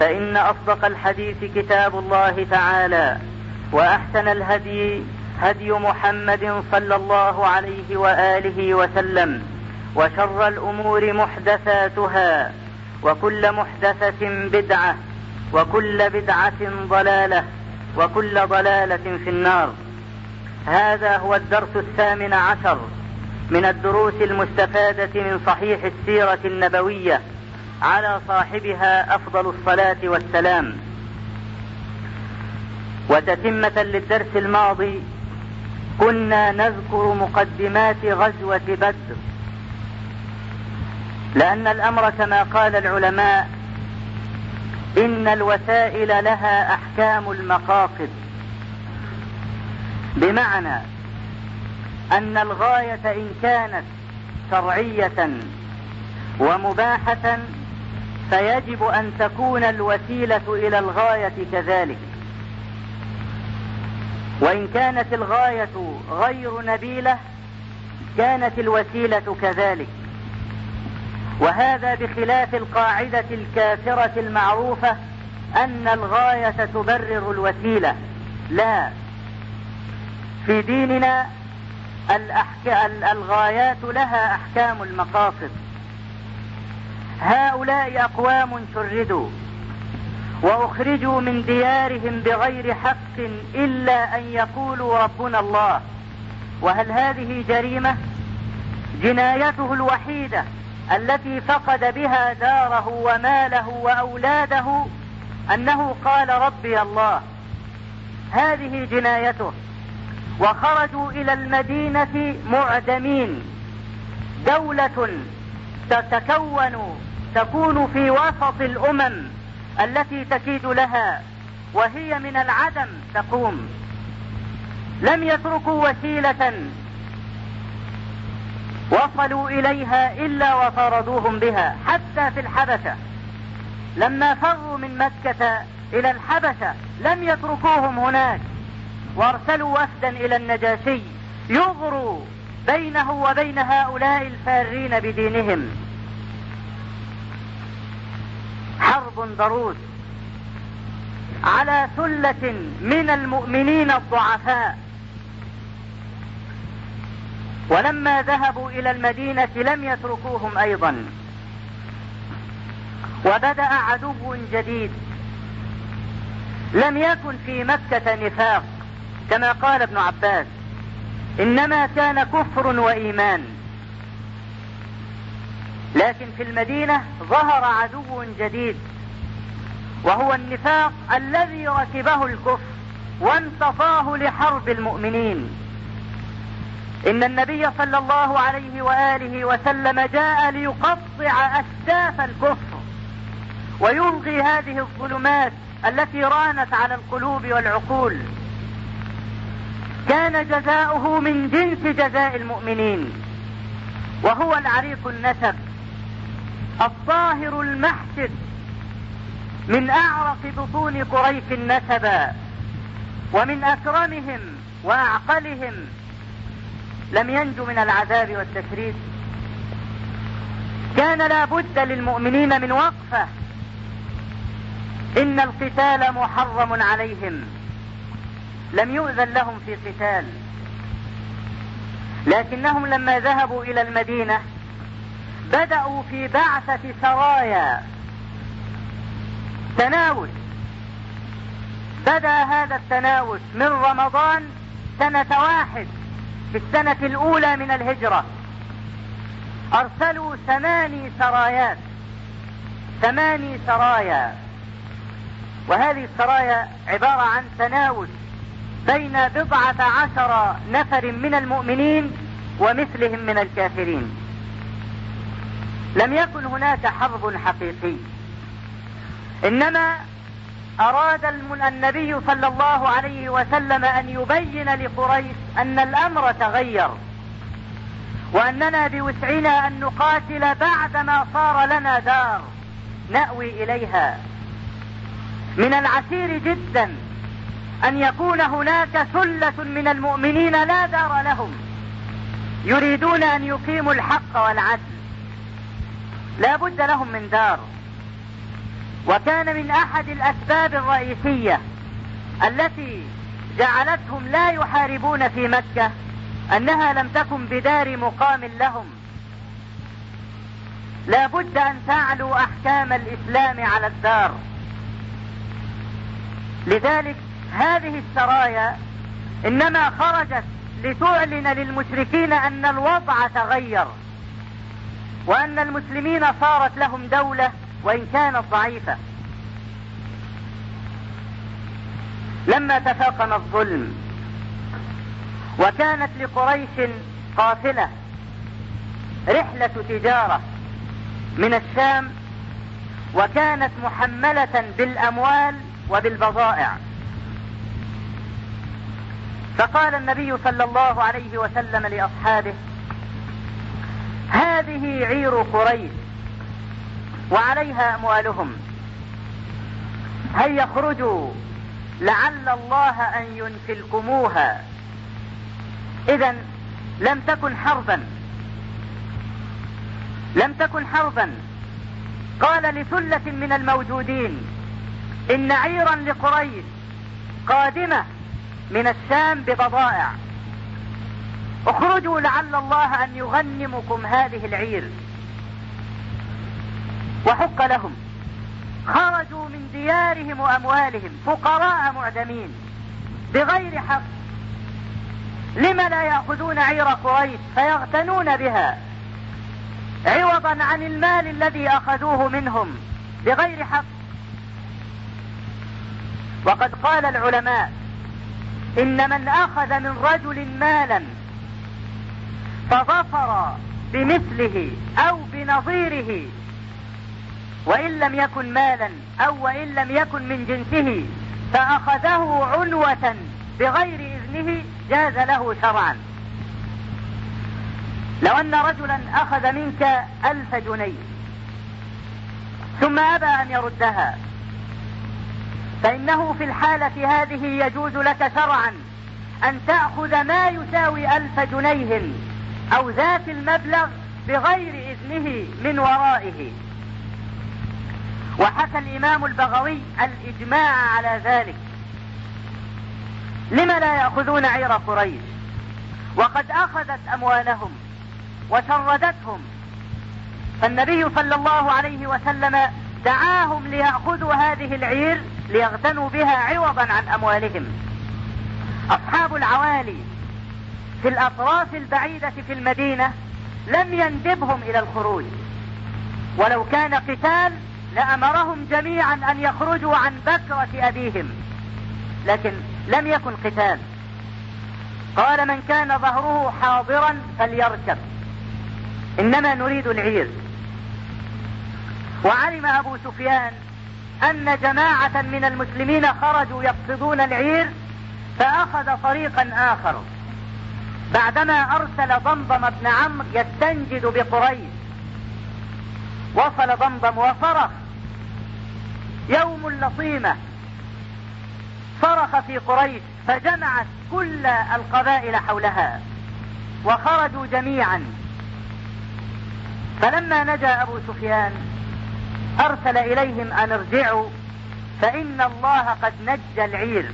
فإن أصدق الحديث كتاب الله تعالى وأحسن الهدي هدي محمد صلى الله عليه وآله وسلم وشر الأمور محدثاتها وكل محدثة بدعة وكل بدعة ضلالة وكل ضلالة في النار. هذا هو الدرس الثامن عشر من الدروس المستفادة من صحيح السيرة النبوية. على صاحبها أفضل الصلاة والسلام. وتتمة للدرس الماضي كنا نذكر مقدمات غزوة بدر. لأن الأمر كما قال العلماء إن الوسائل لها أحكام المقاصد. بمعنى أن الغاية إن كانت شرعية ومباحة فيجب أن تكون الوسيلة إلى الغاية كذلك. وإن كانت الغاية غير نبيلة كانت الوسيلة كذلك. وهذا بخلاف القاعدة الكافرة المعروفة أن الغاية تبرر الوسيلة. لا. في ديننا الغايات لها أحكام المقاصد. هؤلاء أقوام شردوا وأخرجوا من ديارهم بغير حق إلا أن يقولوا ربنا الله. وهل هذه جريمة؟ جنايته الوحيدة التي فقد بها داره وماله وأولاده أنه قال ربي الله. هذه جنايته. وخرجوا إلى المدينة معدمين. دولة تتكون تكون في وسط الأمم التي تكيد لها وهي من العدم تقوم. لم يتركوا وسيلة وصلوا إليها إلا وطردوهم بها حتى في الحبشة. لما فروا من مكة إلى الحبشة لم يتركوهم هناك وارسلوا وفدا إلى النجاشي يغروا بينه وبين هؤلاء الفارين بدينهم. حرب ضروس على ثلة من المؤمنين الضعفاء. ولما ذهبوا إلى المدينة لم يتركوهم أيضا. وبدأ عدو جديد. لم يكن في مكة نفاق كما قال ابن عباس. إنما كان كفر وإيمان. لكن في المدينة ظهر عدو جديد. وهو النفاق الذي ركبه الكفر وانتصاه لحرب المؤمنين. إن النبي صلى الله عليه وآله وسلم جاء ليقطع اكتاف الكفر ويلغي هذه الظلمات التي رانت على القلوب والعقول. كان جزاؤه من جنس جزاء المؤمنين وهو العريق النسب الطاهر المحسد من اعرق بطون قريش نسبا ومن أكرمهم وأعقلهم لم ينجو من العذاب والتشريد. كان لا بد للمؤمنين من وقفة. إن القتال محرم عليهم. لم يؤذن لهم في قتال. لكنهم لما ذهبوا إلى المدينة بدأوا في بعثة سرايا. تناول بدأ هذا التناوش من رمضان سنة واحد في السنة الأولى من الهجرة. أرسلوا ثماني سرايات. ثماني سرايا. وهذه السرايا عبارة عن تناوش بين بضعة عشر نفر من المؤمنين ومثلهم من الكافرين. لم يكن هناك حرب حقيقي إنما أراد النبي صلى الله عليه وسلم أن يبين لقريش أن الأمر تغير وأننا بوسعنا أن نقاتل بعدما صار لنا دار نأوي إليها. من العسير جدا أن يكون هناك ثلة من المؤمنين لا دار لهم يريدون أن يقيموا الحق والعدل. لا بد لهم من دار. وكان من أحد الأسباب الرئيسية التي جعلتهم لا يحاربون في مكة أنها لم تكن بدار مقام لهم. لا بد أن تعلو أحكام الإسلام على الدار. لذلك هذه السرايا إنما خرجت لتعلن للمشركين أن الوضع تغير وأن المسلمين صارت لهم دولة وإن كانت ضعيفة لما تفاقم الظلم وكانت لقريش قافلة رحلة تجارة من الشام وكانت محملة بالأموال وبالبضائع. فقال النبي صلى الله عليه وسلم لأصحابه هذه عير قريش. وعليها أموالهم. هيا اخرجوا. لعل الله أن ينفلكموها اذا لم تكن حربا. لم تكن حربا. قال لثلة من الموجودين إن عيرا لقريش قادمة من الشام ببضائع. اخرجوا لعل الله أن يغنمكم هذه العير. وحق لهم. خرجوا من ديارهم وأموالهم فقراء معدمين. بغير حق. لم لا يأخذون عير قريش؟ فيغتنون بها. عوضا عن المال الذي أخذوه منهم. بغير حق. وقد قال العلماء إن من أخذ من رجل مالا فظفر بمثله أو بنظيره وإن لم يكن مالا أو وإن لم يكن من جنسه فأخذه عنوة بغير إذنه جاز له شرعا. لو أن رجلا أخذ منك ألف جنيه ثم أبى أن يردها فإنه في الحالة هذه يجوز لك شرعا أن تأخذ ما يساوي ألف جنيه أو ذات المبلغ بغير إذنه من ورائه. وحكى الإمام البغوي الإجماع على ذلك. لم لا يأخذون عير قريش؟ وقد أخذت أموالهم وشردتهم. فالنبي صلى الله عليه وسلم دعاهم ليأخذوا هذه العير ليغتنوا بها عوضا عن أموالهم. أصحاب العوالي في الأطراف البعيدة في المدينة لم يندبهم إلى الخروج. ولو كان قتال لأمرهم جميعا أن يخرجوا عن بكرة أبيهم لكن لم يكن قتال. قال من كان ظهره حاضرا فليركب إنما نريد العير. وعلم أبو سفيان أن جماعة من المسلمين خرجوا يقصدون العير فأخذ طريقا آخر. بعدما أرسل ضمضم بن عمرو يستنجد بقريش وصل ضمضم وصرخ يوم اللطيمة صرخ في قريش فجمعت كل القبائل حولها وخرجوا جميعا. فلما نجا أبو سفيان أرسل إليهم أن ارجعوا فإن الله قد نجى العير.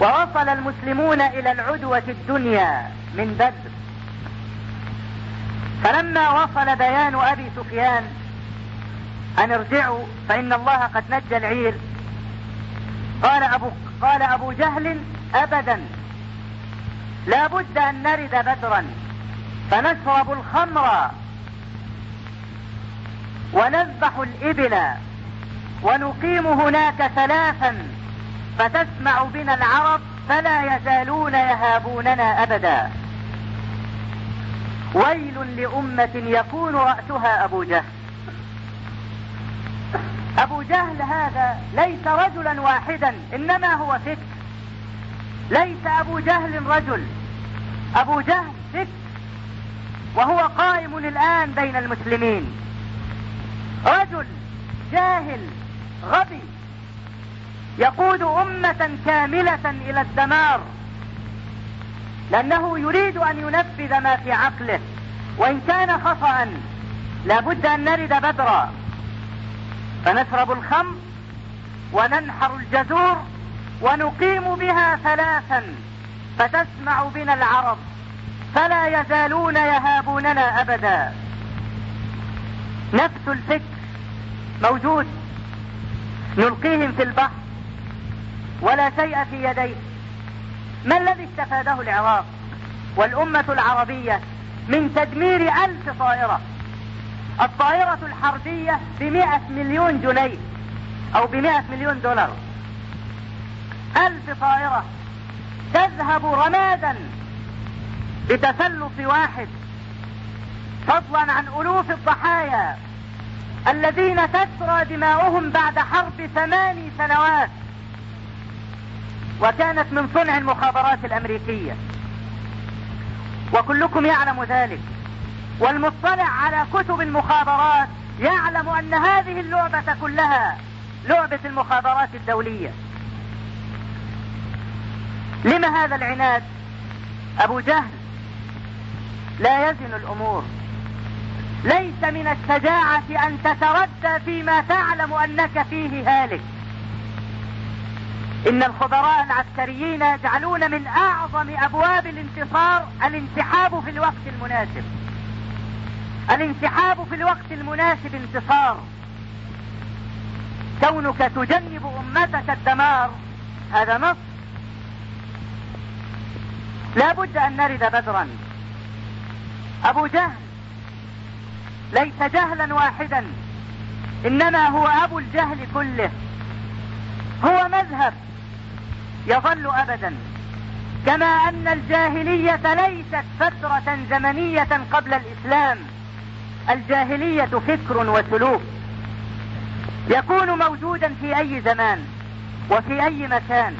ووصل المسلمون إلى العدوة الدنيا من بدر. فلما وصل بيان أبي سفيان أن ارجعوا فإن الله قد نجى العير. قال أبو, قال أبو جهل أبدا. لا بد أن نرد بدرا. فنشرب الخمر ونذبح الإبل ونقيم هناك ثلاثا. فتسمع بنا العرب فلا يزالون يهابوننا أبدا. ويل لأمة يكون رأسها أبو جهل. أبو جهل هذا ليس رجلا واحدا إنما هو فكر. ليس أبو جهل رجل. أبو جهل فكر وهو قائم الآن بين المسلمين. رجل جاهل غبي يقود أمة كاملة إلى الدمار. لأنه يريد أن ينفذ ما في عقله وإن كان خطأ لابد أن نرد بدرا. فنشرب الخمر وننحر الجزور ونقيم بها ثلاثا فتسمع بنا العرب فلا يزالون يهابوننا أبدا. نفس الفكر موجود. نلقيهم في البحر ولا شيء في يديه. ما الذي استفاده العراق والأمة العربية من تدمير ألف طائرة؟ الطائرة الحربية بمئة مليون جنيه أو بمئة مليون دولار. ألف طائرة تذهب رمادا بتسلط واحد فضلا عن ألوف الضحايا الذين تسرى دماؤهم بعد حرب ثماني سنوات. وكانت من صنع المخابرات الأمريكية. وكلكم يعلم ذلك. والمطلع على كتب المخابرات يعلم أن هذه اللعبة كلها لعبة المخابرات الدولية. لما هذا العناد؟ أبو جهل لا يزن الأمور. ليس من الشجاعة أن تتردى فيما تعلم أنك فيه هالك. إن الخبراء العسكريين يجعلون من أعظم أبواب الانتصار الانسحاب في الوقت المناسب. الانسحاب في الوقت المناسب انتصار. كونك تجنب أمتك الدمار هذا نص. لا بد أن نرد بدرا. أبو جهل ليس جهلا واحدا. إنما هو أبو الجهل كله. هو مذهب يظل ابدا. كما أن الجاهلية ليست فترة زمنية قبل الإسلام. الجاهلية فكر وسلوك. يكون موجودا في أي زمان وفي أي مكان.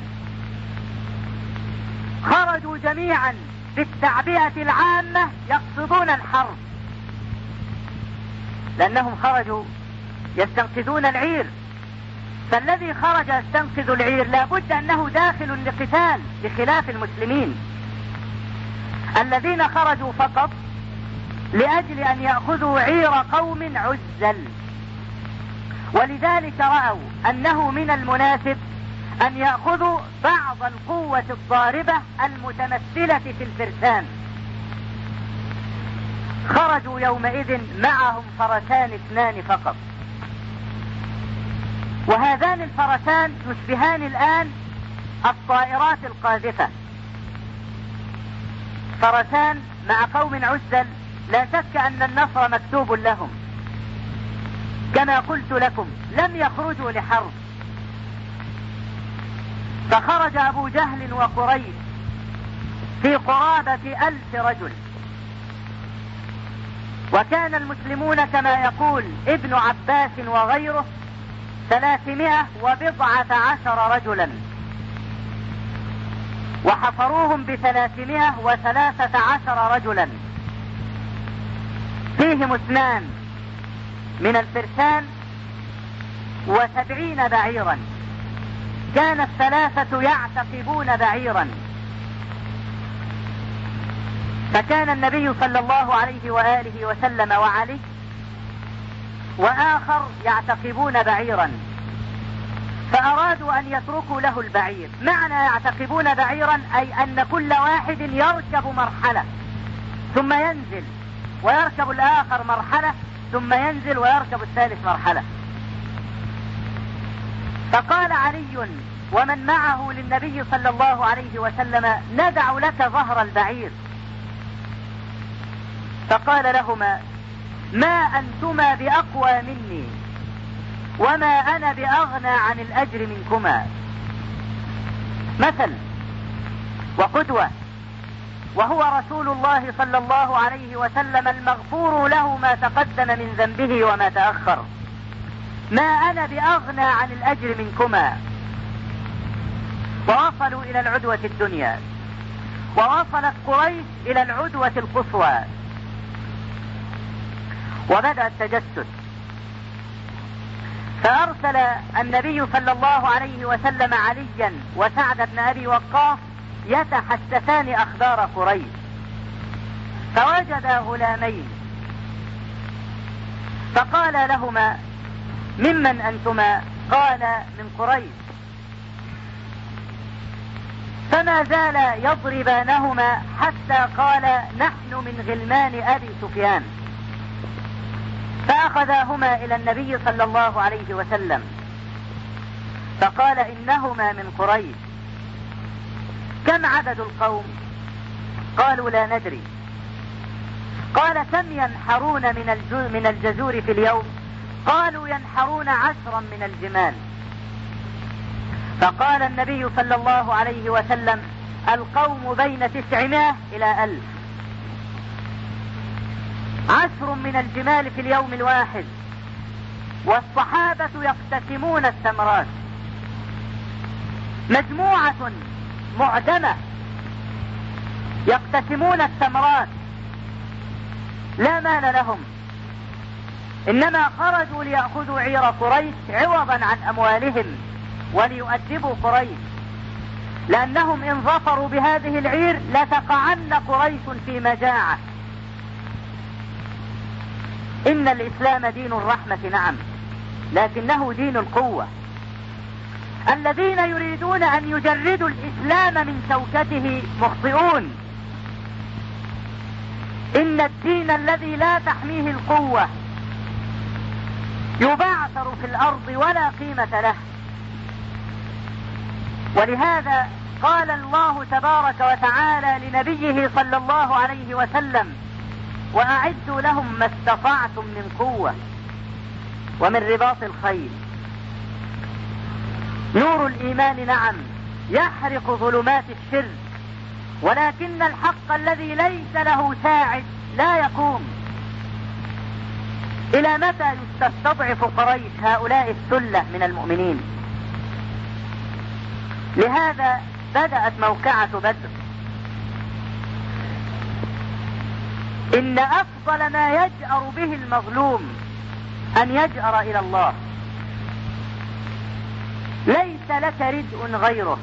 خرجوا جميعا بالتعبئة العامة يقصدون الحرب. لأنهم خرجوا يستنقذون العير. فالذي خرج يستنقذ العير لابد أنه داخل لقتال بخلاف المسلمين. الذين خرجوا فقط لأجل أن يأخذوا عير قوم عزل. ولذلك رأوا أنه من المناسب أن يأخذوا بعض القوة الضاربة المتمثلة في الفرسان. خرجوا يومئذ معهم فرسان اثنان فقط. وهذان الفرسان يشبهان الآن الطائرات القاذفة. فرسان مع قوم عزل لا شك أن النصر مكتوب لهم. كما قلت لكم لم يخرجوا لحرب. فخرج أبو جهل وقريش في قرابة ألف رجل. وكان المسلمون كما يقول ابن عباس وغيره ثلاثمائة وبضعة عشر رجلا. وحفروهم بثلاثمائة وثلاثة عشر رجلا. فيهم اثنان من الفرسان وسبعين بعيرا. كان الثلاثة يعتقبون بعيرا. فكان النبي صلى الله عليه وآله وسلم وعلي وآخر يعتقبون بعيرا. فأرادوا أن يتركوا له البعير. معنى يعتقبون بعيرا أي أن كل واحد يركب مرحلة ثم ينزل. ويركب الآخر مرحلة ثم ينزل ويركب الثالث مرحلة. فقال علي ومن معه للنبي صلى الله عليه وسلم ندع لك ظهر البعير. فقال لهما ما أنتما بأقوى مني وما أنا بأغنى عن الأجر منكما. مثل وقدوة وهو رسول الله صلى الله عليه وسلم المغفور له ما تقدم من ذنبه وما تأخر. ما أنا بأغنى عن الأجر منكما. ووصلوا إلى العدوة الدنيا. ووصلت قريش إلى العدوة القصوى. وبدأ التجسس فأرسل النبي صلى الله عليه وسلم عليا وسعد بن أبي وقاص يتحسسان أخبار قريش. فوجد غلامين. فقال لهما ممن أنتما؟ قال من قريش. فما زال يضربانهما حتى قال نحن من غلمان أبي سفيان. فأخذاهما إلى النبي صلى الله عليه وسلم. فقال إنهما من قريش. كم عدد القوم؟ قالوا لا ندري. قال كم ينحرون من, من الجزور في اليوم؟ قالوا ينحرون عشرا من الجمال. فقال النبي صلى الله عليه وسلم القوم بين تسعمائة إلى ألف. عشر من الجمال في اليوم الواحد. والصحابة يقتسمون الثمرات. مجموعة معدمة. يقتسمون الثمرات. لا مال لهم. إنما خرجوا ليأخذوا عير قريش عوضا عن أموالهم وليؤدبوا قريش. لأنهم إن ظفروا بهذه العير لتقعن قريش في مجاعة. إن الإسلام دين الرحمة نعم لكنه دين القوة. الذين يريدون أن يجردوا الإسلام من شوكته مخطئون. إن الدين الذي لا تحميه القوة يبعثر في الأرض ولا قيمة له. ولهذا قال الله تبارك وتعالى لنبيه صلى الله عليه وسلم وأعدوا لهم ما استطعتم من قوة ومن رباط الخيل. نور الإيمان نعم يحرق ظلمات الشرك ولكن الحق الذي ليس له ساعد لا يقوم. إلى متى تستضعف قريش هؤلاء الثلة من المؤمنين؟ لهذا بدأت موقعة بدر. إن أفضل ما يجأر به المظلوم أن يجأر إلى الله. ليس لك ردء غيره.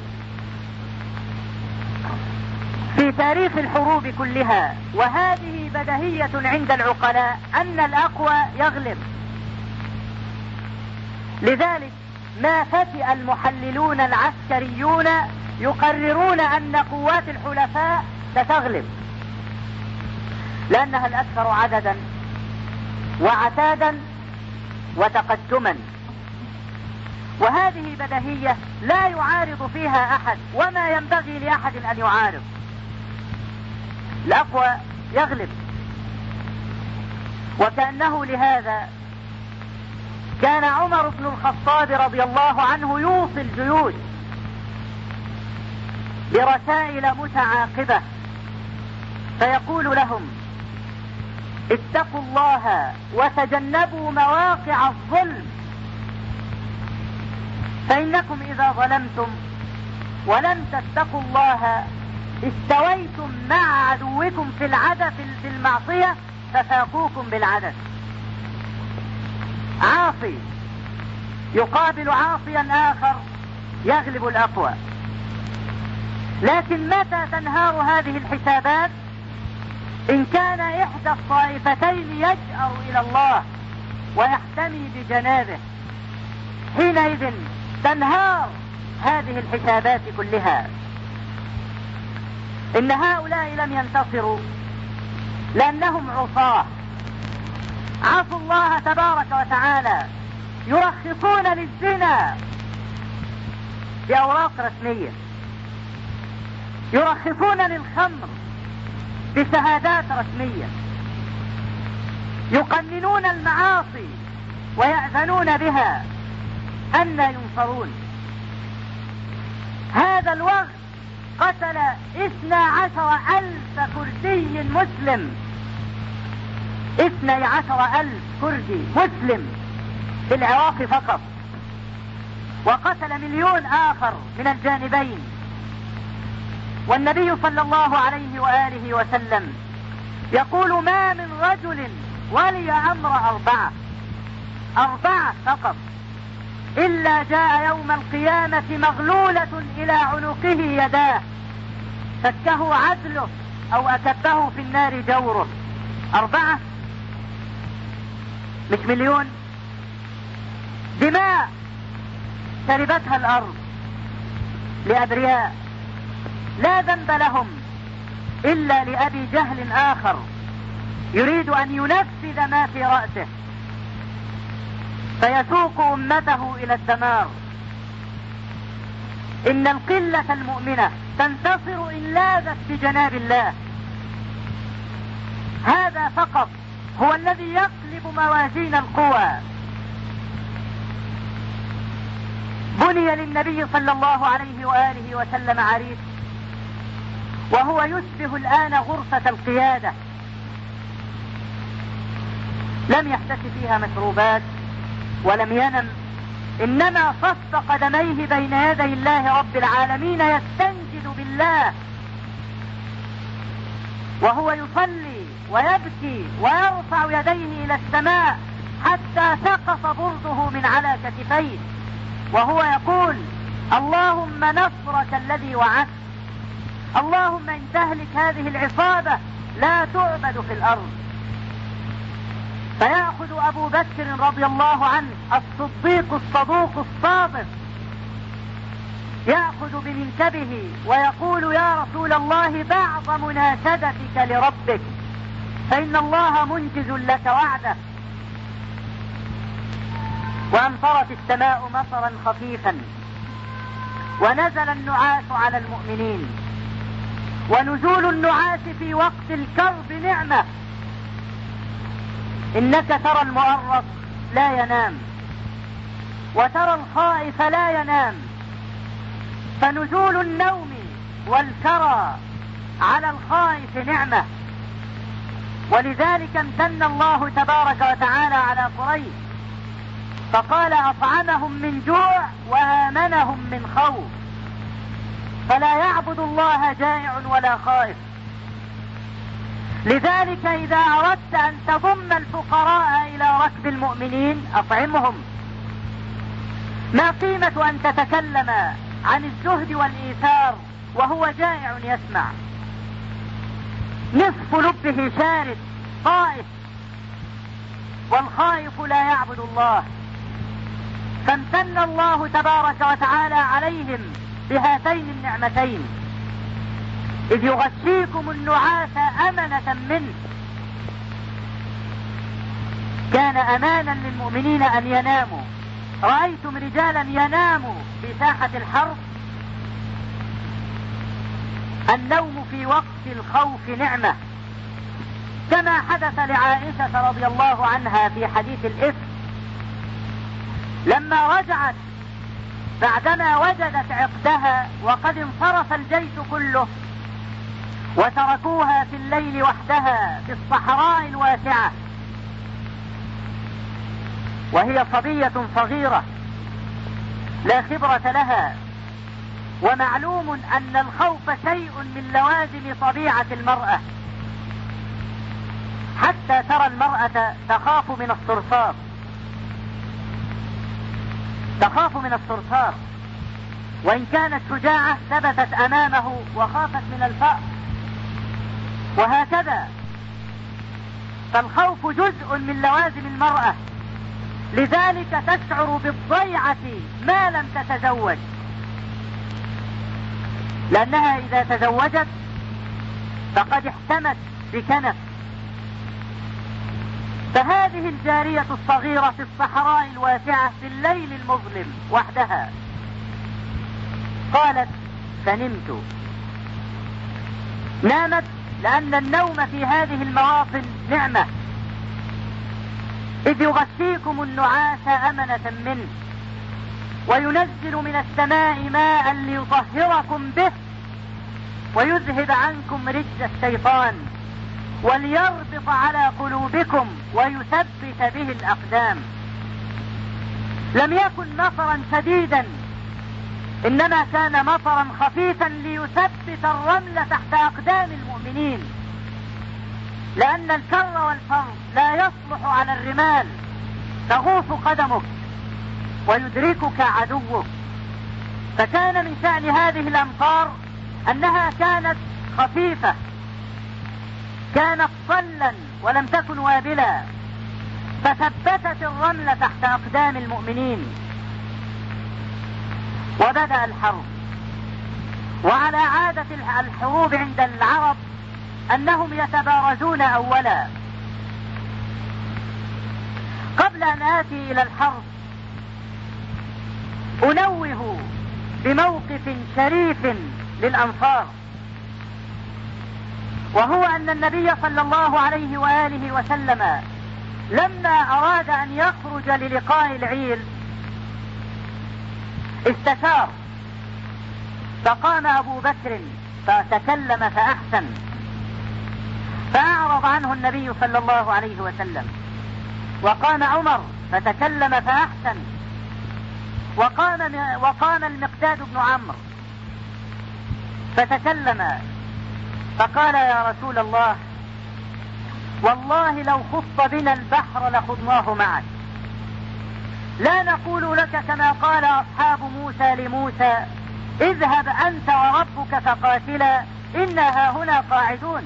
في تاريخ الحروب كلها وهذه بدهية عند العقلاء أن الأقوى يغلب. لذلك ما فتئ المحللون العسكريون يقررون أن قوات الحلفاء ستغلب. لأنها الأكثر عددا وعتادا وتقدما. وهذه بدهية لا يعارض فيها أحد وما ينبغي لأحد أن يعارض. الأقوى يغلب. وكأنه لهذا كان عمر بن الخطاب رضي الله عنه يوصي الجيوش برسائل متعاقبة. فيقول لهم اتقوا الله وتجنبوا مواقع الظلم. فإنكم إذا ظلمتم ولم تتقوا الله استويتم مع عدوكم في العدد في المعصية ففاقوكم بالعدد. عاصي. يقابل عاصيا آخر يغلب الأقوى. لكن متى تنهار هذه الحسابات؟ إن كان إحدى الطائفتين يجأر إلى الله ويحتمي بجنابه حينئذ تنهار هذه الحسابات كلها. إن هؤلاء لم ينتصروا لأنهم عصاة. عصوا الله تبارك وتعالى. يرخصون للزنا. بأوراق رسمية. يرخصون للخمر بشهادات رسمية. يقننون المعاصي ويأذنون بها. أن ينصرون. هذا الوقت قتل اثنى عشر ألف كردي مسلم. اثني عشر ألف كردي مسلم في العراق فقط. وقتل مليون آخر من الجانبين. والنبي صلى الله عليه وآله وسلم يقول ما من رجل ولي أمر أربعة. أربعة فقط. إلا جاء يوم القيامة مغلولة إلى عنقه يداه. فكه عدله أو أكبه في النار جوره. أربعة. مش مليون. دماء شربتها الأرض لأبرياء. لا ذنب لهم إلا لأبي جهل آخر. يريد أن ينفذ ما في رأسه. فيسوق أمته إلى الدمار. إن القلة المؤمنة تنتصر إن لاذت بجناب الله. هذا فقط هو الذي يقلب موازين القوى. بني للنبي صلى الله عليه وآله وسلم عريس وهو يشبه الآن غرفة القيادة. لم يحتس فيها مشروبات. ولم ينم. إنما صف قدميه بين يدي الله رب العالمين يستنجد بالله. وهو يصلي ويبكي ويرفع يديه إلى السماء حتى سقط برده من على كتفيه. وهو يقول اللهم نصرك الذي وعدت. اللهم إن تهلك هذه العصابة لا تعبد في الأرض. فيأخذ أبو بكر رضي الله عنه الصديق الصدوق الصادق. يأخذ بمنكبه ويقول يا رسول الله بعض مناشدتك لربك. فإن الله منجز لك وعده. وأمطرت السماء مطرا خفيفا. ونزل النعاس على المؤمنين. ونزول النعاس في وقت الكرب نعمة. إنك ترى المؤرق لا ينام. وترى الخائف لا ينام. فنزول النوم والكرى على الخائف نعمة. ولذلك امتن الله تبارك وتعالى على قريش. فقال أطعمهم من جوع وآمنهم من خوف. فلا يعبد الله جائع ولا خائف. لذلك إذا أردت أن تضم الفقراء إلى ركب المؤمنين أطعمهم. ما قيمة أن تتكلم عن الزهد والإيثار وهو جائع يسمع. نصف لبه شارد خائف والخائف لا يعبد الله. فامتن الله تبارك وتعالى عليهم بهاتين النعمتين. إذ يغشيكم النعاس أمنة منه. كان أمانا للمؤمنين أن يناموا. رأيتم رجالا يناموا في ساحة الحرب؟ النوم في وقت الخوف نعمة. كما حدث لعائشة رضي الله عنها في حديث الإفك. لما رجعت بعدما وجدت عقدها وقد انصرف الجيش كله وتركوها في الليل وحدها في الصحراء الواسعة. وهي صبية صغيرة لا خبرة لها ومعلوم أن الخوف شيء من لوازم طبيعة المرأة. حتى ترى المرأة تخاف من الصرصار. تخاف من الصرصار. وإن كانت شجاعة ثبتت أمامه وخافت من الفأر وهكذا. فالخوف جزء من لوازم المرأة. لذلك تشعر بالضيعة ما لم تتزوج. لأنها إذا تزوجت فقد احتمت بكنف. فهذه الجارية الصغيرة في الصحراء الواسعة في الليل المظلم وحدها. قالت فنمت. نامت لأن النوم في هذه المواطن نعمة. إذ يغشيكم النعاس أمنة منه وينزل من السماء ماء ليطهركم به ويذهب عنكم رجز الشيطان وليربط على قلوبكم ويثبت به الأقدام. لم يكن مطرا شديدا إنما كان مطرا خفيفا ليثبت الرمل تحت أقدام المؤمنين. لأن الكر والفر لا يصلح على الرمال. تغوص قدمك ويدركك عدوك. فكان من شأن هذه الأمطار أنها كانت خفيفة. كانت صلا ولم تكن وابلة فثبتت الرمل تحت أقدام المؤمنين. وبدأ الحرب. وعلى عادة الحروب عند العرب أنهم يتبارزون أولا. قبل أن آتي إلى الحرب أنوه بموقف شريف للأنصار وهو أن النبي صلى الله عليه وآله وسلم لما أراد أن يخرج للقاء العير استشار. فقام أبو بكر فتكلم فأحسن. فأعرض عنه النبي صلى الله عليه وسلم. وقام عمر فتكلم فأحسن. وقام وقام المقداد بن عمرو. فتكلم. فقال يا رسول الله والله لو خط بنا البحر لخضناه معك. لا نقول لك كما قال أصحاب موسى لموسى اذهب أنت وربك فقاتلا إنا هاهنا قاعدون.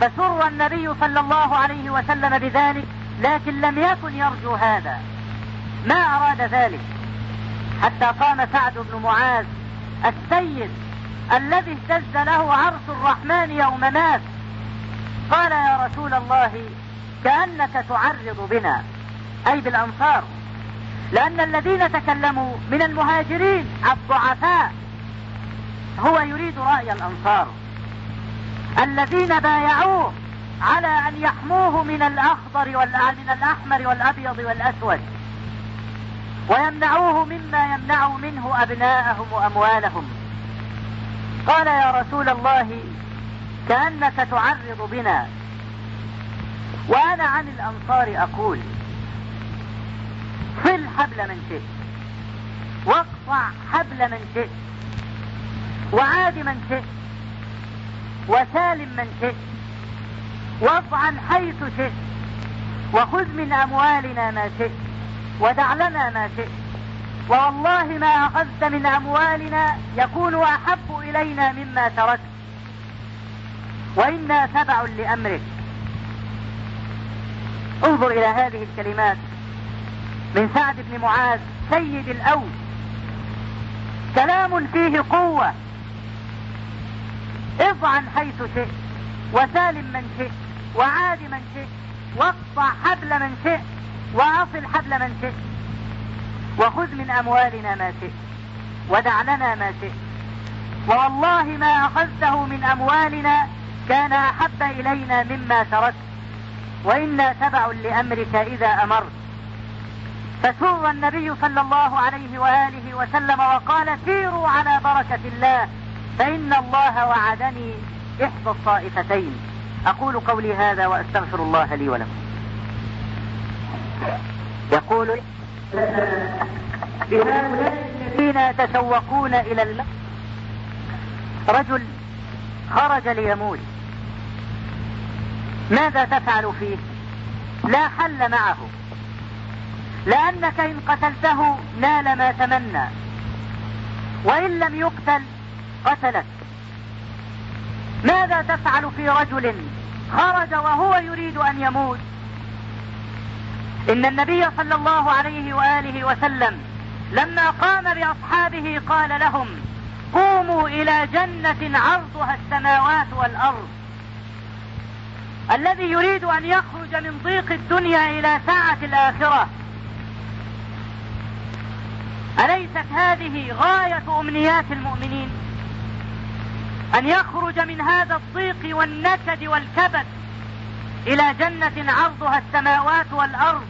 فسر النبي صلى الله عليه وسلم بذلك لكن لم يكن يرجو هذا. ما أراد ذلك؟ حتى قام سعد بن معاذ السيد الذي اهتز له عرش الرحمن يوم مات. قال يا رسول الله كأنك تعرض بنا. أي بالأنصار. لأن الذين تكلموا من المهاجرين الضعفاء. هو يريد رأي الأنصار. الذين بايعوه على أن يحموه من الأخضر من الأحمر والأبيض والأسود. ويمنعوه مما يمنع منه أبناءهم وأموالهم. قال يا رسول الله كأنك تعرض بنا. وأنا عن الأنصار أقول صل حبل من شئت. واقطع حبل من شئت. وعاد من شئت. وسالم من شئت. واطعن حيث شئت. وخذ من أموالنا ما شئت. ودع لنا ما شئت. والله ما أخذت من أموالنا يكون أحب إلينا مما تركت. وإنا تبع لأمرك. انظر إلى هذه الكلمات من سعد بن معاذ سيد الأوس كلام فيه قوة. اضعن حيث شئت وسالم من شئت وعاد من شئت واقطع حبل من شئت وأصل حبل من شئت. وخذ من أموالنا ما شئت ودع لنا ما شئت. ووالله ما أخذته من أموالنا كان أحب إلينا مما تركت. وإنا تبع لأمرك إذا أمرت. فسر النبي صلى الله عليه وآله وسلم وقال سيروا على بركة الله. فإن الله وعدني إحدى الطائفتين. أقول قولي هذا وأستغفر الله لي ولكم. يقول الذين يتسوقون إلى الماء رجل خرج ليموت. ماذا تفعل فيه؟ لا حل معه. لأنك إن قتلته نال ما تمنى. وإن لم يقتل قتلك ماذا تفعل في رجل خرج وهو يريد أن يموت؟ إن النبي صلى الله عليه وآله وسلم لما قام بأصحابه قال لهم قوموا إلى جنة عرضها السماوات والأرض. الذي يريد أن يخرج من ضيق الدنيا إلى ساعة الآخرة. أليست هذه غاية أمنيات المؤمنين؟ أن يخرج من هذا الضيق والنكد والكبد إلى جنة عرضها السماوات والأرض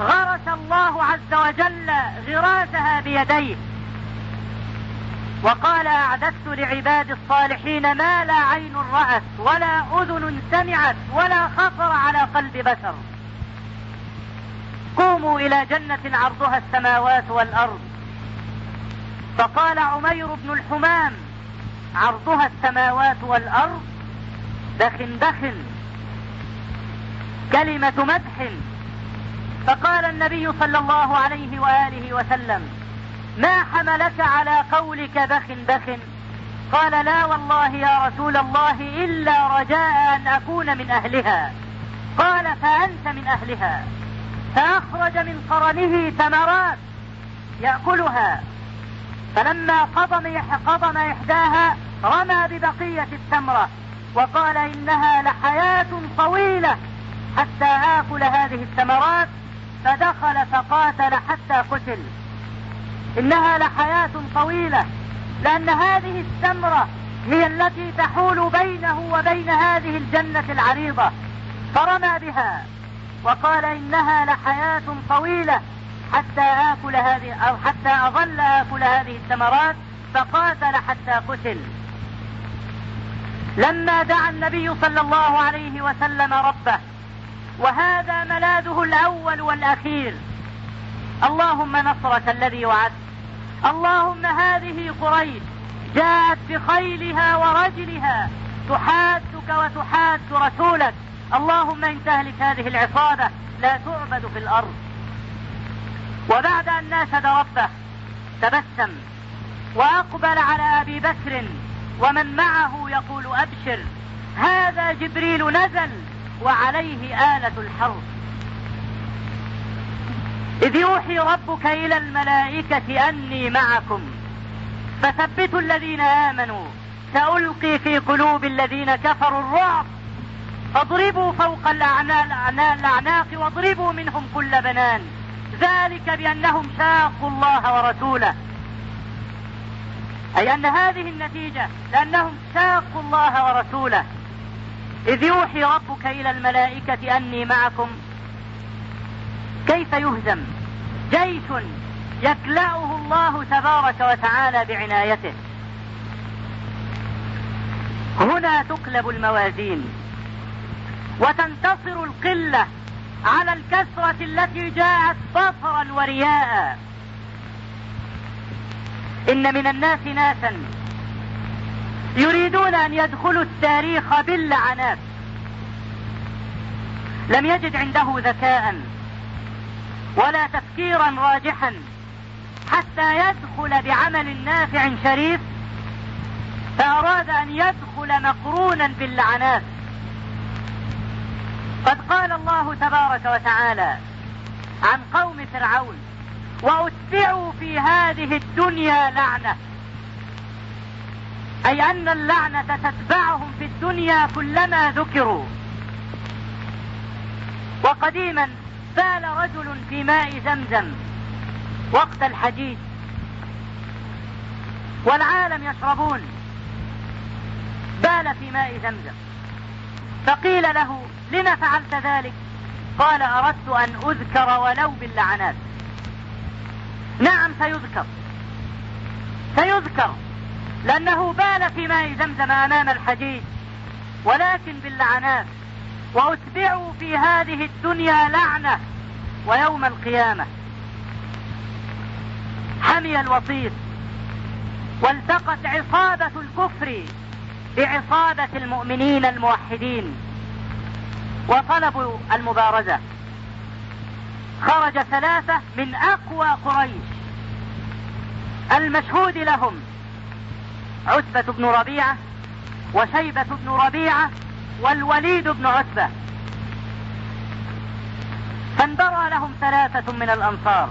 غرس الله عز وجل غراسها بيديه. وقال أعددت لعباد الصالحين ما لا عين رأت ولا أذن سمعت ولا خطر على قلب بشر. قوموا إلى جنة عرضها السماوات والأرض. فقال عمير بن الحمام عرضها السماوات والأرض دخن دخن كلمة مدح فقال النبي صلى الله عليه وآله وسلم ما حملك على قولك بخ بخ قال لا والله يا رسول الله إلا رجاء أن أكون من أهلها. قال فأنت من أهلها فأخرج من قرنه ثمرات يأكلها. فلما قضم قضم إحداها رمى ببقية التمرة وقال إنها لحياة طويلة حتى آكل هذه الثمرات فدخل فقاتل حتى قتل. إنها لحياة طويلة لأن هذه السمرة هي التي تحول بينه وبين هذه الجنة العريضة فرمى بها وقال إنها لحياة طويلة حتى آكل هذه أو حتى أظل آكل هذه الثمرات فقاتل حتى قتل. لما دعا النبي صلى الله عليه وسلم ربه وهذا ملاذه الأول والأخير. اللهم نصرك الذي وعدت. اللهم هذه قريش جاءت بخيلها ورجلها. تحادك وتحاد رسولك. اللهم إن تهلك هذه العصابة لا تعبد في الأرض. وبعد أن ناشد ربه تبسم وأقبل على أبي بكر ومن معه يقول أبشر هذا جبريل نزل وعليه آلة الحرب. إذ يوحي ربك إلى الملائكة أني معكم فثبتوا الذين آمنوا سألقي في قلوب الذين كفروا الرعب. فاضربوا فوق الأعناق واضربوا منهم كل بنان. ذلك بأنهم شاقوا الله ورسوله. أي أن هذه النتيجة لأنهم شاقوا الله ورسوله. إذ يوحي ربك إلى الملائكة أني معكم. كيف يهزم؟ جيش يكلأه الله تبارك وتعالى بعنايته. هنا تقلب الموازين وتنتصر القلة على الكثرة التي جاءت بطرا ورياء. إن من الناس ناسا يريدون أن يدخلوا التاريخ باللعنات. لم يجد عنده ذكاء ولا تفكيرا راجحا حتى يدخل بعمل نافع شريف فأراد أن يدخل مقرونا باللعنات. قد قال الله تبارك وتعالى عن قوم فرعون وأتبعوا في هذه الدنيا لعنة. أي أن اللعنة تتبعهم في الدنيا كلما ذكروا. وقديما بال رجل في ماء زمزم وقت الحديث والعالم يشربون. بال في ماء زمزم. فقيل له لم فعلت ذلك؟ قال أردت أن أذكر ولو باللعنات. نعم سيذكر. سيذكر لأنه بال في ماء زمزم أمام الحديث ولكن باللعنات. وأتبعوا في هذه الدنيا لعنة ويوم القيامة. حمي الوطيس والتقت عصابة الكفر بعصابة المؤمنين الموحدين. وطلبوا المبارزة. خرج ثلاثة من أقوى قريش. المشهود لهم عتبة بن ربيعة وشيبة بن ربيعة والوليد بن عتبة. فانبرى لهم ثلاثة من الأنصار.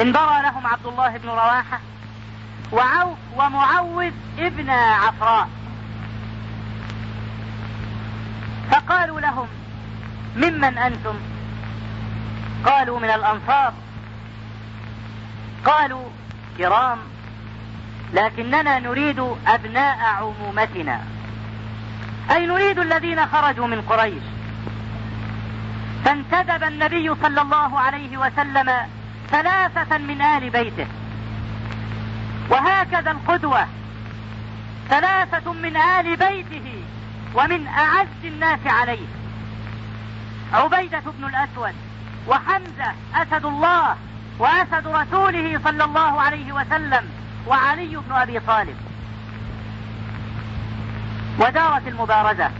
انبرى لهم عبد الله بن رواحة وعوف ومعوذ ابن عفراء. فقالوا لهم ممن أنتم؟ قالوا من الأنصار. قالوا كرام لكننا نريد أبناء عمومتنا. أي نريد الذين خرجوا من قريش. فانتدب النبي صلى الله عليه وسلم ثلاثة من آل بيته. وهكذا القدوة. ثلاثة من آل بيته. ومن أعز الناس عليه. عبيدة بن الأسود وحمزة أسد الله وأسد رسوله صلى الله عليه وسلم وعلي بن أبي طالب. ودارت المبارزة.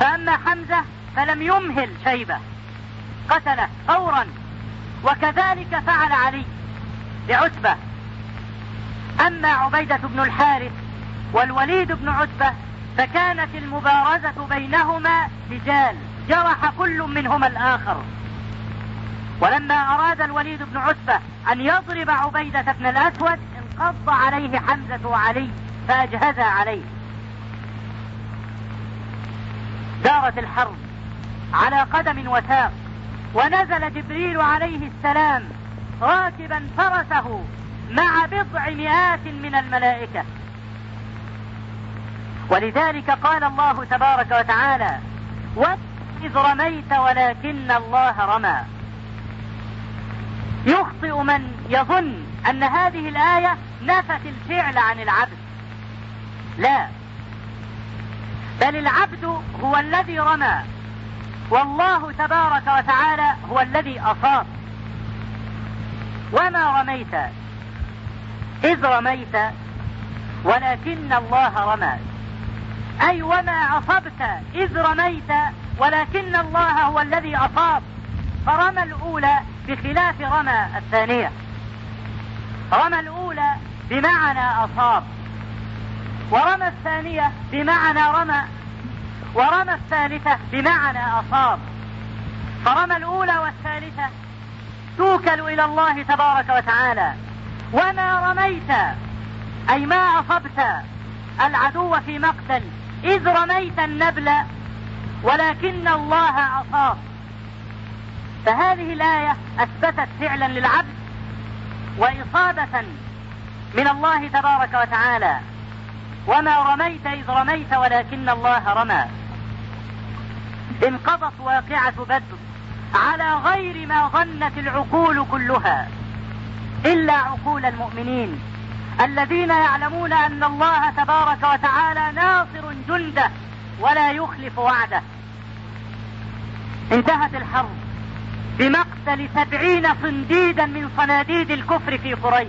فأما حمزة فلم يمهل شيبة. قتله فورا. وكذلك فعل علي بعتبة. أما عبيدة بن الحارث والوليد بن عتبة فكانت المبارزة بينهما سجال جرح كل منهما الآخر. ولما أراد الوليد بن عتبة أن يضرب عبيدة بن الأسود انقض عليه حمزة وعلي فأجهز عليه. دارت الحرب على قدم وساق ونزل جبريل عليه السلام راكبا فرسه مع بضع مئات من الملائكة. ولذلك قال الله تبارك وتعالى وإذ رميت ولكن الله رمى. يخطئ من يظن أن هذه الآية نفت الفعل عن العبد. لا. بل العبد هو الذي رمى والله تبارك وتعالى هو الذي أصاب. وما رميت؟ إذ رميت ولكن الله رمى. أي وما أصبت إذ رميت ولكن الله هو الذي أصاب. فرمى الأولى بخلاف رمى الثانية. رمى الأولى بمعنى أصاب. ورمى الثانية بمعنى رمى. ورمى الثالثة بمعنى أصاب. فرمى الأولى والثالثة توكل إلى الله تبارك وتعالى. وما رميت أي ما أصبت العدو في مقتل. إذ رميت النبل ولكن الله أصاب فهذه الآية أثبتت فعلا للعبد وإصابة من الله تبارك وتعالى. وما رميت إذ رميت ولكن الله رمى. انقضت واقعة بدر على غير ما ظنت العقول كلها إلا عقول المؤمنين. الذين يعلمون أن الله تبارك وتعالى ناصر جنده ولا يخلف وعده. انتهت الحرب بمقتل سبعين صنديدا من صناديد الكفر في قريش.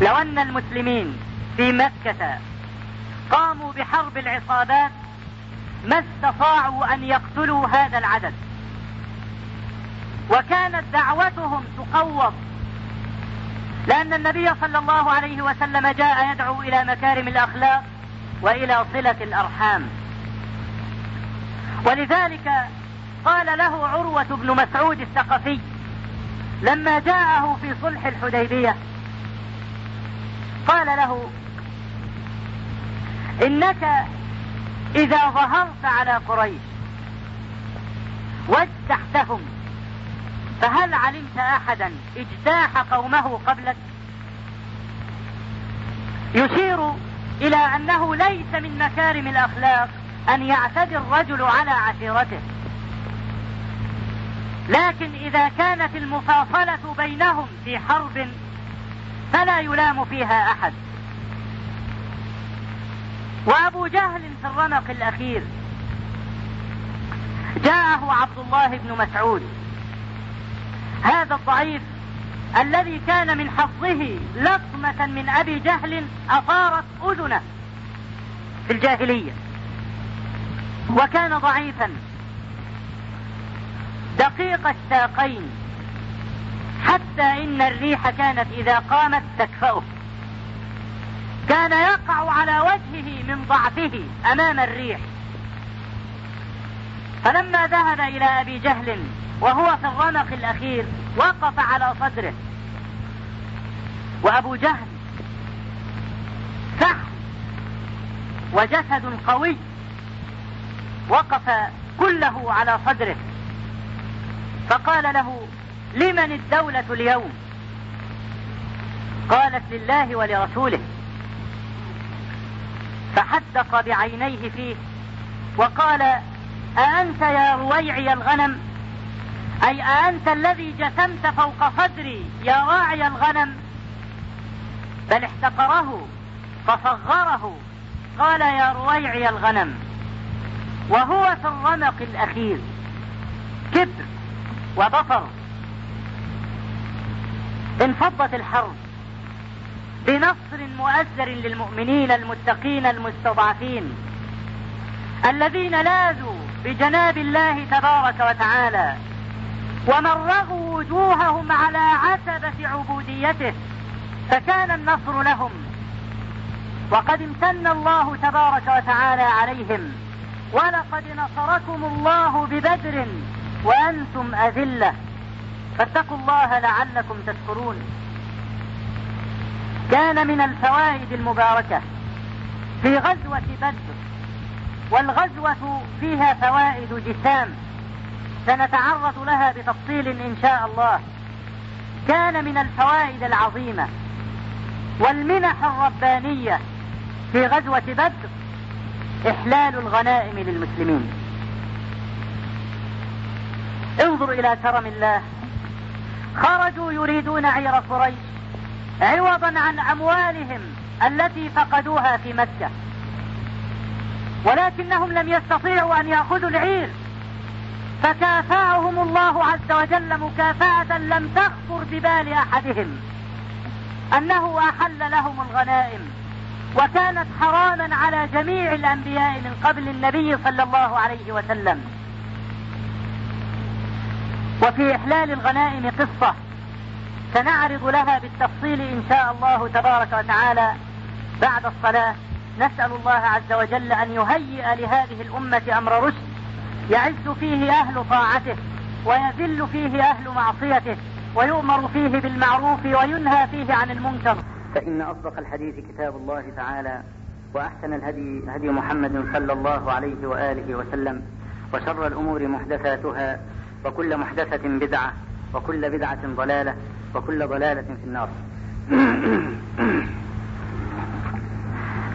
لو أن المسلمين في مكة قاموا بحرب العصابات ما استطاعوا أن يقتلوا هذا العدد. وكانت دعوتهم تقوض لأن النبي صلى الله عليه وسلم جاء يدعو إلى مكارم الأخلاق وإلى صلة الأرحام. ولذلك قال له عروة بن مسعود الثقفي لما جاءه في صلح الحديبية قال له إنك إذا ظهرت على قريش واجتحتهم فهل علمت أحدا اجتاح قومه قبلك؟ يشير إلى أنه ليس من مكارم الأخلاق أن يعتدي الرجل على عشيرته. لكن إذا كانت المفاصلة بينهم في حرب فلا يلام فيها أحد. وأبو جهل في الرمق الأخير جاءه عبد الله بن مسعود. هذا الضعيف الذي كان من حظه لطمة من أبي جهل أطارت أذنه في الجاهلية وكان ضعيفا. دقيق الساقين حتى إن الريح كانت إذا قامت تكفأه. كان يقع على وجهه من ضعفه أمام الريح. فلما ذهب إلى أبي جهل وهو في الرمق الأخير وقف على صدره. وأبو جهل فحم وجسد قوي وقف كله على صدره. فقال له لمن الدولة اليوم؟ قالت لله ولرسوله. فحدق بعينيه فيه وقال أأنت يا رويعي الغنم؟ أي أأنت الذي جسمت فوق صدري يا راعي الغنم؟ بل احتقره فصغره قال يا رويعي الغنم. وهو في الرمق الأخير كبر وبصر. انفضت الحرب بنصر مؤثر للمؤمنين المتقين المستضعفين الذين لاذوا بجناب الله تبارك وتعالى ومرغوا وجوههم على عتبة عبوديته فكان النصر لهم. وقد امتن الله تبارك وتعالى عليهم ولقد نصركم الله ببدر وأنتم أذلة. فاتقوا الله لعلكم تشكرون. كان من الفوائد المباركة في غزوة بدر والغزوة فيها فوائد جسام. سنتعرض لها بتفصيل إن شاء الله. كان من الفوائد العظيمة والمنح الربانية في غزوة بدر إحلال الغنائم للمسلمين. انظر إلى كرم الله. خرجوا يريدون عير قريش عوضا عن أموالهم التي فقدوها في مكة. ولكنهم لم يستطيعوا أن يأخذوا العير. فكافاهم الله عز وجل مكافأة لم تخطر ببال أحدهم. أنه أحل لهم الغنائم وكانت حراما على جميع الأنبياء من قبل النبي صلى الله عليه وسلم. وفي إحلال الغنائم قصة سنعرض لها بالتفصيل إن شاء الله تبارك وتعالى بعد الصلاة. نسأل الله عز وجل أن يهيئ لهذه الأمة أمر رشد. يعز فيه أهل طاعته ويذل فيه أهل معصيته ويؤمر فيه بالمعروف وينهى فيه عن المنكر. فإن أصدق الحديث كتاب الله تعالى وأحسن الهدي هدي محمد صلى الله عليه وآله وسلم وشر الأمور محدثاتها وكل محدثة بدعة وكل بدعة ضلالة وكل ضلالة في النار.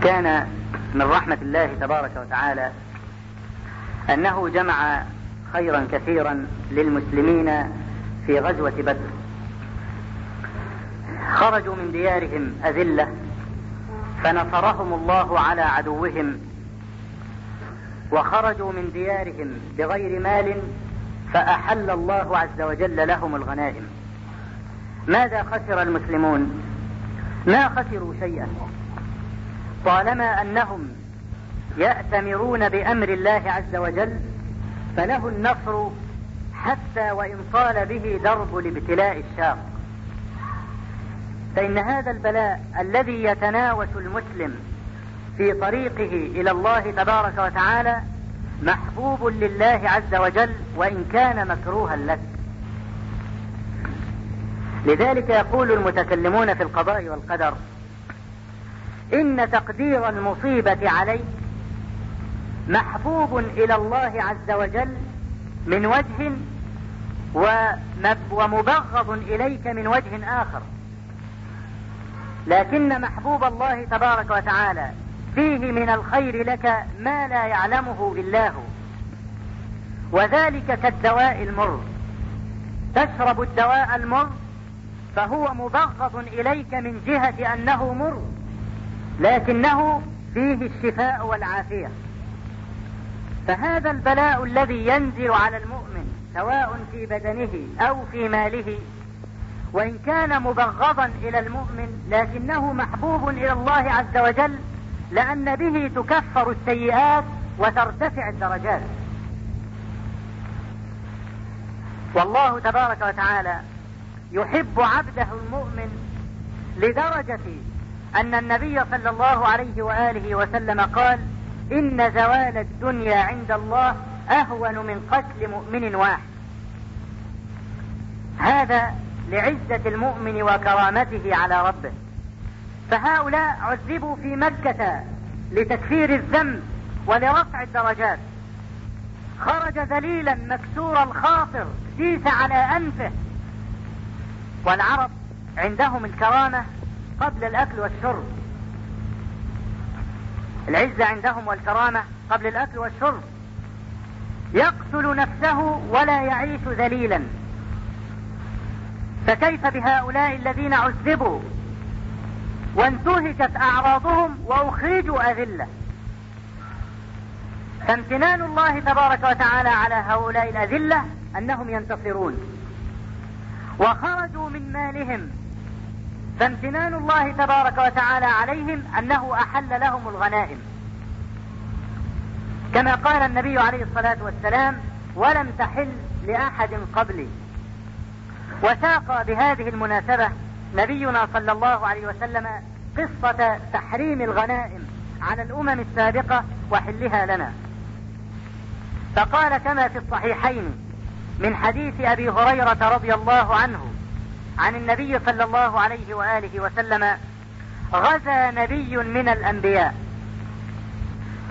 كان من رحمة الله تبارك وتعالى أنه جمع خيرا كثيرا للمسلمين في غزوة بدر. خرجوا من ديارهم أذلة فنصرهم الله على عدوهم وخرجوا من ديارهم بغير مال فأحل الله عز وجل لهم الغنائم. ماذا خسر المسلمون؟ ما خسروا شيئا. طالما أنهم يأتمرون بأمر الله عز وجل فله النصر حتى وإن طال به درب الابتلاء الشاق. فإن هذا البلاء الذي يتناوش المسلم في طريقه إلى الله تبارك وتعالى محبوب لله عز وجل وإن كان مكروها لك. لذلك يقول المتكلمون في القضاء والقدر إن تقدير المصيبة عليك محبوب إلى الله عز وجل من وجه ومبغض إليك من وجه آخر. لكن محبوب الله تبارك وتعالى فيه من الخير لك ما لا يعلمه إلا هو. وذلك كالدواء المر. تشرب الدواء المر فهو مبغض إليك من جهة أنه مر. لكنه فيه الشفاء والعافية. فهذا البلاء الذي ينزل على المؤمن سواء في بدنه أو في ماله وإن كان مبغضا إلى المؤمن لكنه محبوب إلى الله عز وجل لأن به تكفر السيئات وترتفع الدرجات. والله تبارك وتعالى يحب عبده المؤمن لدرجة أن النبي صلى الله عليه وآله وسلم قال إن زوال الدنيا عند الله أهون من قتل مؤمن واحد. هذا لعزة المؤمن وكرامته على ربه. فهؤلاء عذبوا في مكة لتكفير الذنب ولرفع الدرجات. خرج ذليلا مكسور الخاطر سيس على أنفه. والعرب عندهم الكرامة قبل الأكل والشرب. العزة عندهم والكرامة قبل الأكل والشرب. يقتل نفسه ولا يعيش ذليلا. فكيف بهؤلاء الذين عذبوا؟ وانتهكت أعراضهم وأخرجوا أذلة. فامتنان الله تبارك وتعالى على هؤلاء الأذلة أنهم ينتصرون. وخرجوا من مالهم. فامتنان الله تبارك وتعالى عليهم أنه أحل لهم الغنائم. كما قال النبي عليه الصلاة والسلام ولم تحل لأحد قبلي. وساق بهذه المناسبة نبينا صلى الله عليه وسلم قصة تحريم الغنائم على الأمم السابقة وحلها لنا. فقال كما في الصحيحين من حديث أبي هريرة رضي الله عنه عن النبي صلى الله عليه وآله وسلم غزا نبي من الأنبياء.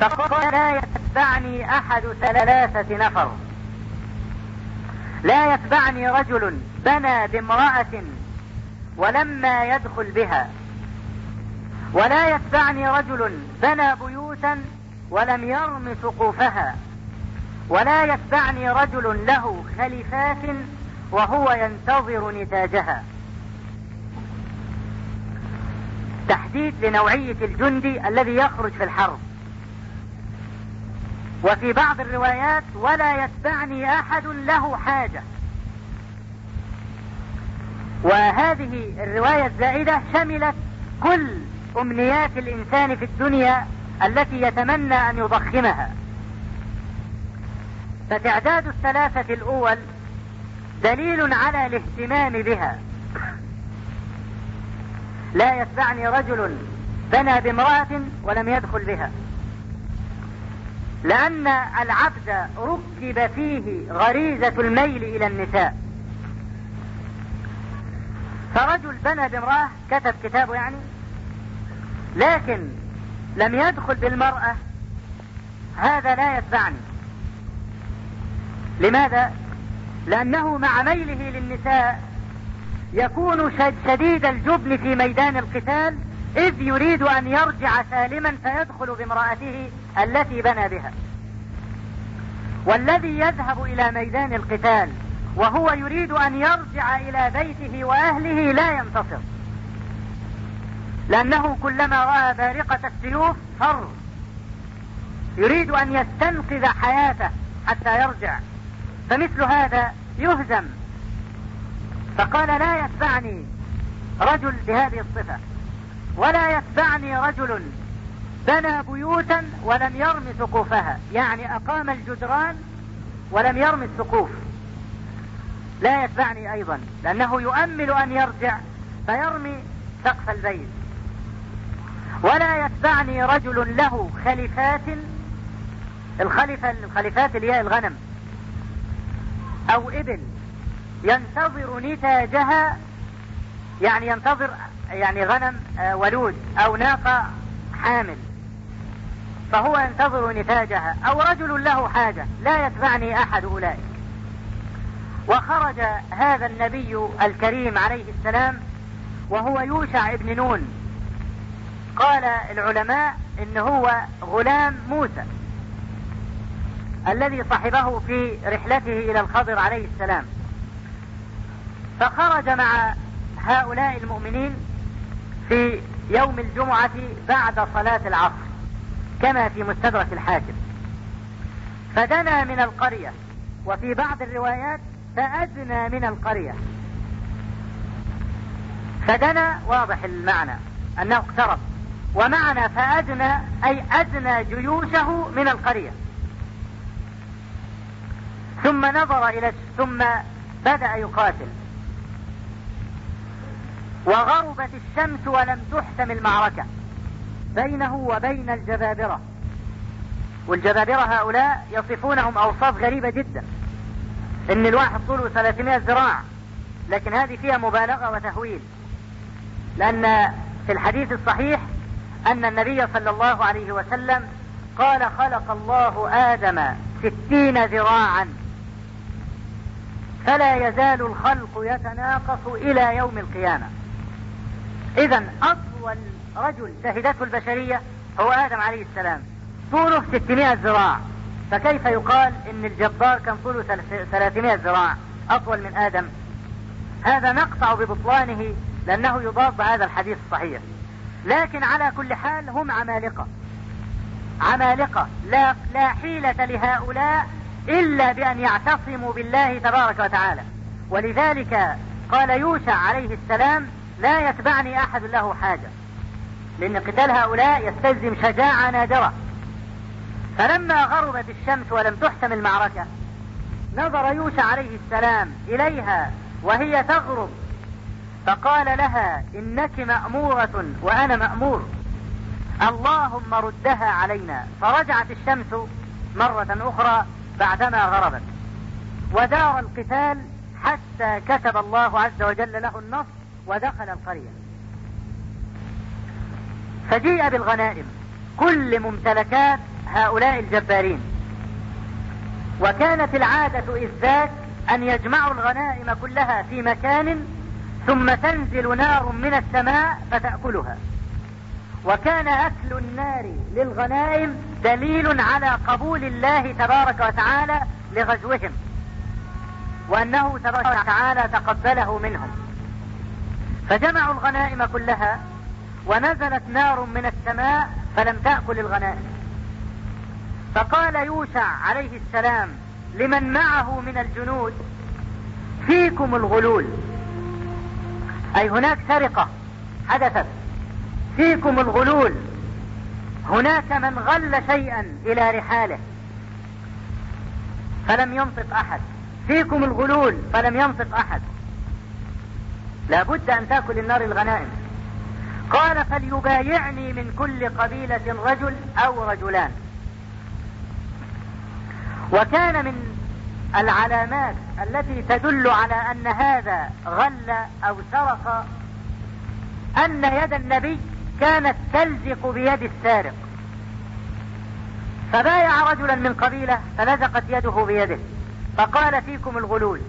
فقال لا يتبعني أحد ثلاثة نفر. لا يتبعني رجل بنى بامرأة ولما يدخل بها. ولا يتبعني رجل بنى بيوتا ولم يرم سقوفها. ولا يتبعني رجل له خليفات وهو ينتظر نتاجها. تحديد لنوعية الجندي الذي يخرج في الحرب. وفي بعض الروايات ولا يتبعني أحد له حاجة. وهذه الرواية الزائدة شملت كل أمنيات الإنسان في الدنيا التي يتمنى أن يضخمها. فتعداد الثلاثة الأول دليل على الاهتمام بها. لا يتبعني رجل بنى بامرأة ولم يدخل بها. لأن العبد ركب فيه غريزة الميل إلى النساء. فرجل بنى بامرأة كتب كتابه يعني لكن لم يدخل بالمرأة هذا لا يتبعني لماذا؟ لأنه مع ميله للنساء يكون شديد الجبن في ميدان القتال إذ يريد أن يرجع سالما فيدخل بامرأته التي بنى بها. والذي يذهب إلى ميدان القتال وهو يريد أن يرجع إلى بيته وأهله لا ينتصر. لأنه كلما رأى بارقة السيوف فر. يريد أن يستنقذ حياته حتى يرجع. فمثل هذا يهزم. فقال لا يتبعني رجل بهذه الصفة. ولا يتبعني رجل بنى بيوتا ولم يرم سقوفها. يعني أقام الجدران ولم يرم السقوف. لا يتبعني أيضا لأنه يؤمل أن يرجع فيرمي سقف البيت. ولا يتبعني رجل له خليفات الخلفة الخليفات اللي هي الغنم. أو إبل. ينتظر نتاجها يعني ينتظر يعني غنم آه، ولود أو ناقة حامل. فهو ينتظر نتاجها أو رجل له حاجة لا يتبعني أحد أولئك. وخرج هذا النبي الكريم عليه السلام وهو يوشع ابن نون. قال العلماء إن هو غلام موسى. الذي صحبه في رحلته إلى الخضر عليه السلام. فخرج مع هؤلاء المؤمنين في يوم الجمعة بعد صلاة العصر كما في مستدرك الحاكم. فدنا من القرية وفي بعض الروايات فأدنى من القرية. فدنا واضح المعنى أنه اقترب. ومعنى فأدنى أي أدنى جيوشه من القرية. ثم نظر إلى ثم بدأ يقاتل. وغربت الشمس ولم تحسم المعركة. بينه وبين الجبابرة. والجبابرة هؤلاء يصفونهم أوصاف غريبة جدا. إن الواحد طوله 300 ذراع. لكن هذه فيها مبالغة وتهويل. لأن في الحديث الصحيح أن النبي صلى الله عليه وسلم قال خلق الله آدم ستين ذراعا. فلا يزال الخلق يتناقص إلى يوم القيامة. إذا أطول رجل شهدته البشرية هو آدم عليه السلام. طوله 600 ذراع. فكيف يقال إن الجبار كان طوله 300 ذراع؟ أطول من آدم. هذا نقطع ببطلانه لأنه يضاد هذا الحديث الصحيح. لكن على كل حال هم عمالقة. عمالقة. لا, لا حيلة لهؤلاء إلا بأن يعتصموا بالله تبارك وتعالى. ولذلك قال يوشع عليه السلام لا يتبعني أحد له حاجة. لأن قتال هؤلاء يستلزم شجاعة نادرة فلما غربت الشمس ولم تحسم المعركة نظر يوشع عليه السلام إليها وهي تغرب. فقال لها إنك مأمورة وأنا مأمور. اللهم ردها علينا. فرجعت الشمس مرة أخرى بعدما غربت. ودار القتال حتى كتب الله عز وجل له النصر ودخل القرية. فجيء بالغنائم كل ممتلكات هؤلاء الجبارين. وكانت العادة إذ ذاك أن يجمعوا الغنائم كلها في مكان ثم تنزل نار من السماء فتأكلها. وكان أكل النار للغنائم دليل على قبول الله تبارك وتعالى لغزوهم وأنه تبارك وتعالى تقبله منهم. فجمعوا الغنائم كلها ونزلت نار من السماء فلم تأكل الغنائم. فقال يوشع عليه السلام لمن معه من الجنود فيكم الغلول. أي هناك سرقة حدثت. فيكم الغلول. هناك من غل شيئا إلى رحاله. فلم ينطق أحد. فيكم الغلول فلم ينطق أحد. لابد أن تأكل النار الغنائم. قال فليبايعني من كل قبيلة رجل أو رجلان. وكان من العلامات التي تدل على أن هذا غل أو سرق أن يد النبي كانت تلزق بيد السارق. فبايع رجلا من قبيلة فلزقت يده بيده. فقال فيكم الغلول.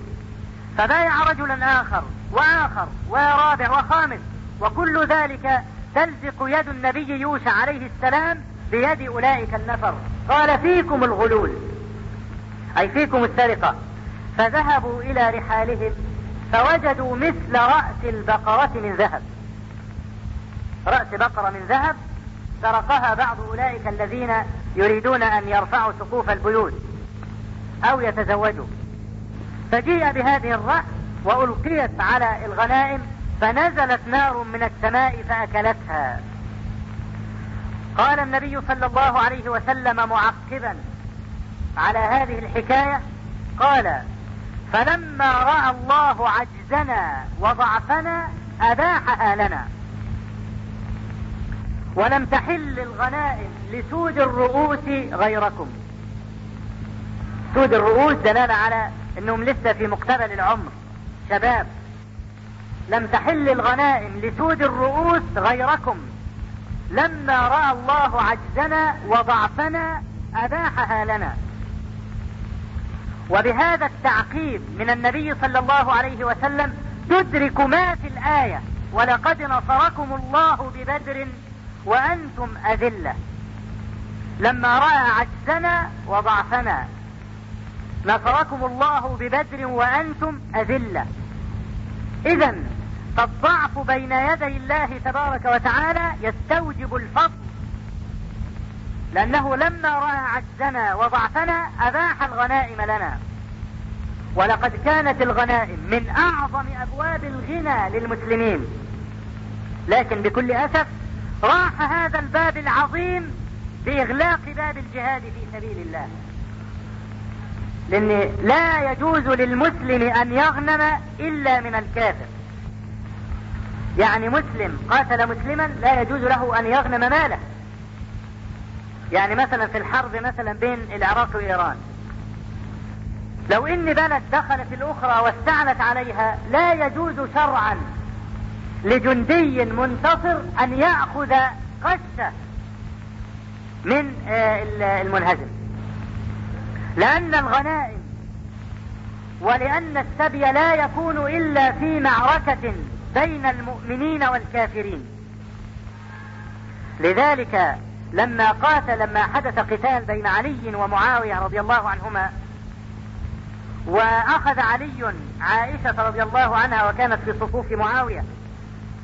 فبايع رجلا آخر وآخر ورابع وخامس. وكل ذلك تلزق يد النبي يوشع عليه السلام بيد أولئك النفر. قال فيكم الغلول. أي فيكم السرقة. فذهبوا إلى رحالهم فوجدوا مثل رأس البقرة من ذهب. رأس بقرة من ذهب سرقها بعض أولئك الذين يريدون أن يرفعوا سقوف البيوت أو يتزوجوا. فجيء بهذه الرأس وألقيت على الغنائم فنزلت نار من السماء فأكلتها. قال النبي صلى الله عليه وسلم معقبا على هذه الحكاية قال فلما رأى الله عجزنا وضعفنا أباحها لنا ولم تحل الغنائم لسود الرؤوس غيركم. سود الرؤوس دلالة على إنهم لسه في مقتبل العمر. شباب لم تحل الغنائم لسود الرؤوس غيركم. لما رأى الله عجزنا وضعفنا أباحها لنا. وبهذا التعقيب من النبي صلى الله عليه وسلم تدرك ما في الآية. ولقد نصركم الله ببدر وأنتم أذلة. لما رأى عجزنا وضعفنا. نصركم الله ببدر وأنتم أذلة. إذا فالضعف بين يدي الله تبارك وتعالى يستوجب الفضل. لأنه لما رأى عجزنا وضعفنا أباح الغنائم لنا. ولقد كانت الغنائم من أعظم أبواب الغنى للمسلمين. لكن بكل أسف راح هذا الباب العظيم بإغلاق باب الجهاد في سبيل الله. لأن لا يجوز للمسلم أن يغنم إلا من الكافر. يعني مسلم قاتل مسلما لا يجوز له أن يغنم ماله. يعني مثلا في الحرب مثلا بين العراق وإيران. لو إن بلد دخلت الأخرى واستعلت عليها لا يجوز شرعا لجندي منتصر أن يأخذ قشة من آه، المنهزم. لأن الغنائم ولأن السبي لا يكون إلا في معركة بين المؤمنين والكافرين. لذلك لما قاتل لما حدث قتال بين علي ومعاوية رضي الله عنهما وأخذ علي عائشة رضي الله عنها وكانت في صفوف معاوية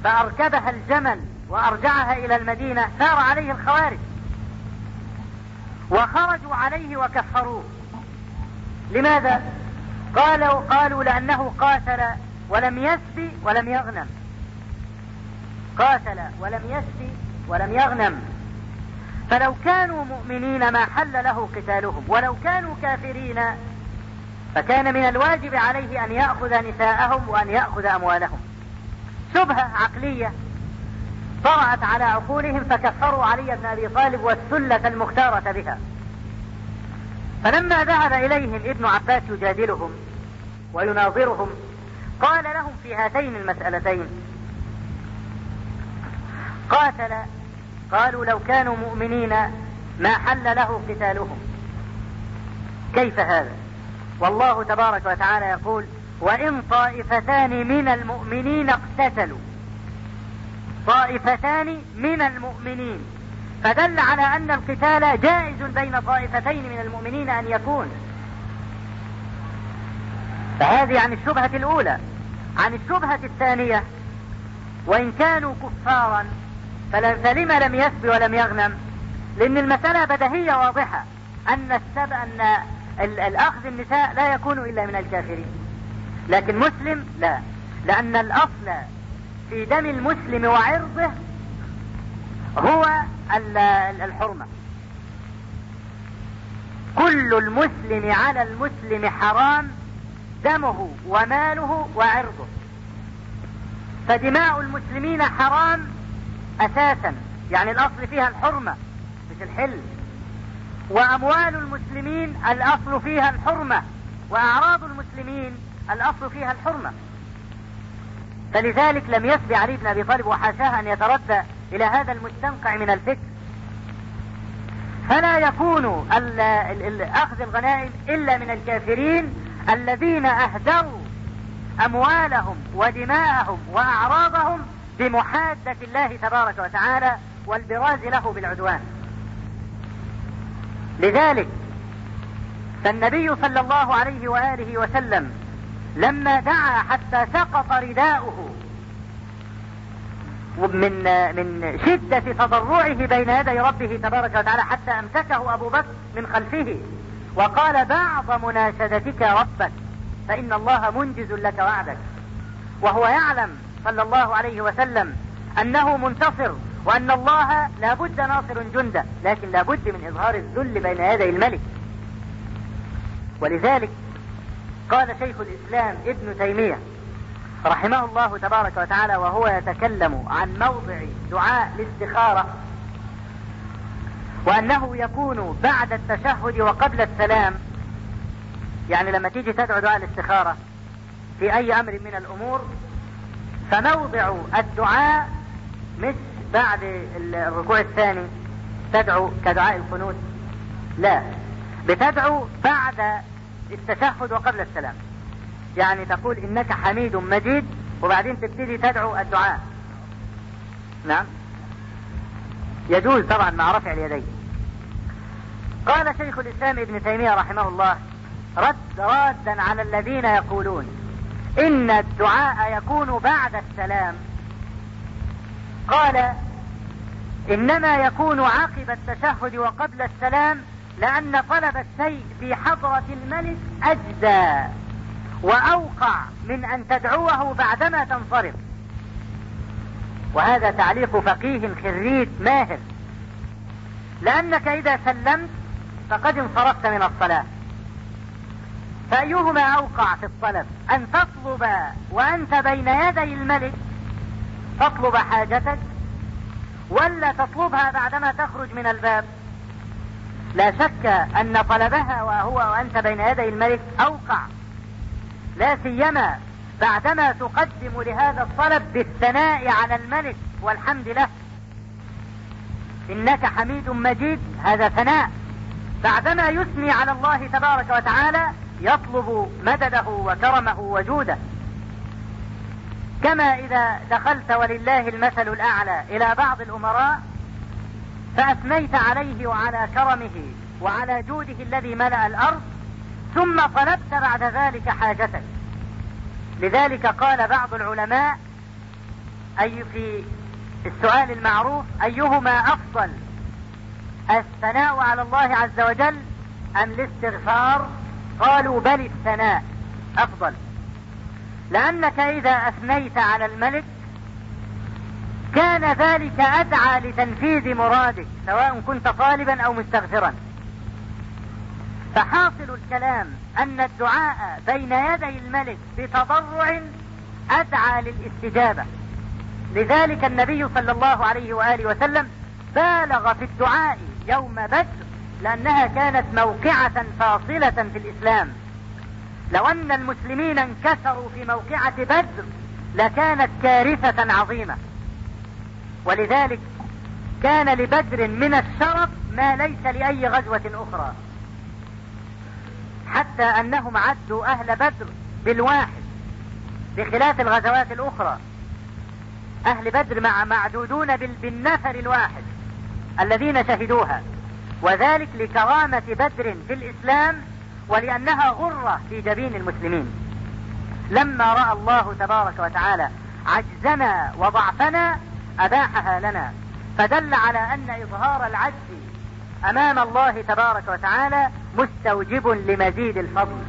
فأركبها الجمل وأرجعها إلى المدينة سار عليه الخوارج. وخرجوا عليه وكفروه. لماذا؟ قالوا قالوا لأنه قاتل ولم يسبي ولم يغنم. قاتل ولم يسبي ولم يغنم. فلو كانوا مؤمنين ما حل له قتالهم ولو كانوا كافرين فكان من الواجب عليه أن يأخذ نساءهم وأن يأخذ أموالهم. شبهة عقلية طرأت على عقولهم فكفروا علي بن أبي طالب والسلة المختارة بها. فلما ذهب إليهم ابن عباس يجادلهم ويناظرهم قال لهم في هاتين المسألتين قاتل قالوا لو كانوا مؤمنين ما حل له قتالهم. كيف هذا؟ والله تبارك وتعالى يقول وإن طائفتان من المؤمنين اقتتلوا. طائفتان من المؤمنين. فدل على أن القتال جائز بين طائفتين من المؤمنين أن يكون. فهذه عن الشبهة الأولى. عن الشبهة الثانية. وإن كانوا كفارا فلم لم يسب ولم يغنم؟ لأن المسألة بدهية واضحة. أن السب أن الأخذ النساء لا يكون إلا من الكافرين. لكن مسلم لا. لأن الأصل في دم المسلم وعرضه هو الحرمة. كل المسلم على المسلم حرام دمه وماله وعرضه. فدماء المسلمين حرام أساسا. يعني الأصل فيها الحرمة مش الحل. وأموال المسلمين الأصل فيها الحرمة. وأعراض المسلمين الأصل فيها الحرمة. فلذلك لم يسبي علي بن أبي طالب وحاشاه أن يتردى إلى هذا المستنقع من الفكر فلا يكون أخذ الغنائم إلا من الكافرين الذين أهدروا أموالهم ودماءهم وأعراضهم بمحادة الله تبارك وتعالى والبراز له بالعدوان. لذلك فالنبي صلى الله عليه وآله وسلم لما دعا حتى سقط رداؤه. من من شدة تضرعه بين يدي ربه تبارك وتعالى حتى أمسكه أبو بكر من خلفه. وقال بعض مناشدتك ربك فإن الله منجز لك وعدك. وهو يعلم صلى الله عليه وسلم أنه منتصر وأن الله لابد ناصر جنده لكن لابد من إظهار الذل بين يدي الملك. ولذلك قال شيخ الإسلام ابن تيمية رحمه الله تبارك وتعالى وهو يتكلم عن موضع دعاء الاستخارة وأنه يكون بعد التشهد وقبل السلام. يعني لما تيجي تدعو دعاء الاستخارة في أي أمر من الأمور فموضع الدعاء مش بعد الركوع الثاني تدعو كدعاء القنوت لا. بتدعو بعد التشهد وقبل السلام. يعني تقول إنك حميد مجيد وبعدين تبتدي تدعو الدعاء. نعم. يجوز طبعا مع رفع اليدين. قال شيخ الإسلام ابن تيمية رحمه الله رد رادا على الذين يقولون إن الدعاء يكون بعد السلام. قال إنما يكون عقب التشهد وقبل السلام لأن طلب الشيء في حضرة الملك اجدى وأوقع من أن تدعوه بعدما تنصرف. وهذا تعليق فقيه خريج ماهر. لأنك إذا سلمت فقد انصرفت من الصلاة. فأيهما أوقع في الطلب؟ أن تطلب وأنت بين يدي الملك تطلب حاجتك ولا تطلبها بعدما تخرج من الباب؟ لا شك أن طلبها وهو وأنت بين يدي الملك أوقع. لا سيما بعدما تقدم لهذا الطلب بالثناء على الملك والحمد له. إنك حميد مجيد هذا ثناء. بعدما يثني على الله تبارك وتعالى يطلب مدده وكرمه وجوده. كما إذا دخلت ولله المثل الأعلى إلى بعض الأمراء فأثنيت عليه وعلى كرمه وعلى جوده الذي ملأ الأرض ثم طلبت بعد ذلك حاجتك. لذلك قال بعض العلماء أي في السؤال المعروف أيهما أفضل؟ الثناء على الله عز وجل أم الاستغفار؟ قالوا بل الثناء أفضل. لأنك إذا أثنيت على الملك كان ذلك أدعى لتنفيذ مرادك سواء كنت طالبا أو مستغفرا. فحاصل الكلام أن الدعاء بين يدي الملك بتضرع أدعى للاستجابة. لذلك النبي صلى الله عليه وآله وسلم بالغ في الدعاء يوم بدر لأنها كانت موقعة فاصلة في الإسلام. لو أن المسلمين انكسروا في موقعة بدر لكانت كارثة عظيمة. ولذلك كان لبدر من الشرف ما ليس لأي غزوة أخرى. حتى أنهم عدوا أهل بدر بالواحد بخلاف الغزوات الأخرى. أهل بدر مع معدودون بالنفر الواحد الذين شهدوها. وذلك لكرامة بدر في الإسلام ولأنها غرة في جبين المسلمين. لما رأى الله تبارك وتعالى عجزنا وضعفنا أباحها لنا. فدل على أن إظهار العجز أمام الله تبارك وتعالى مستوجب لمزيد الفضل.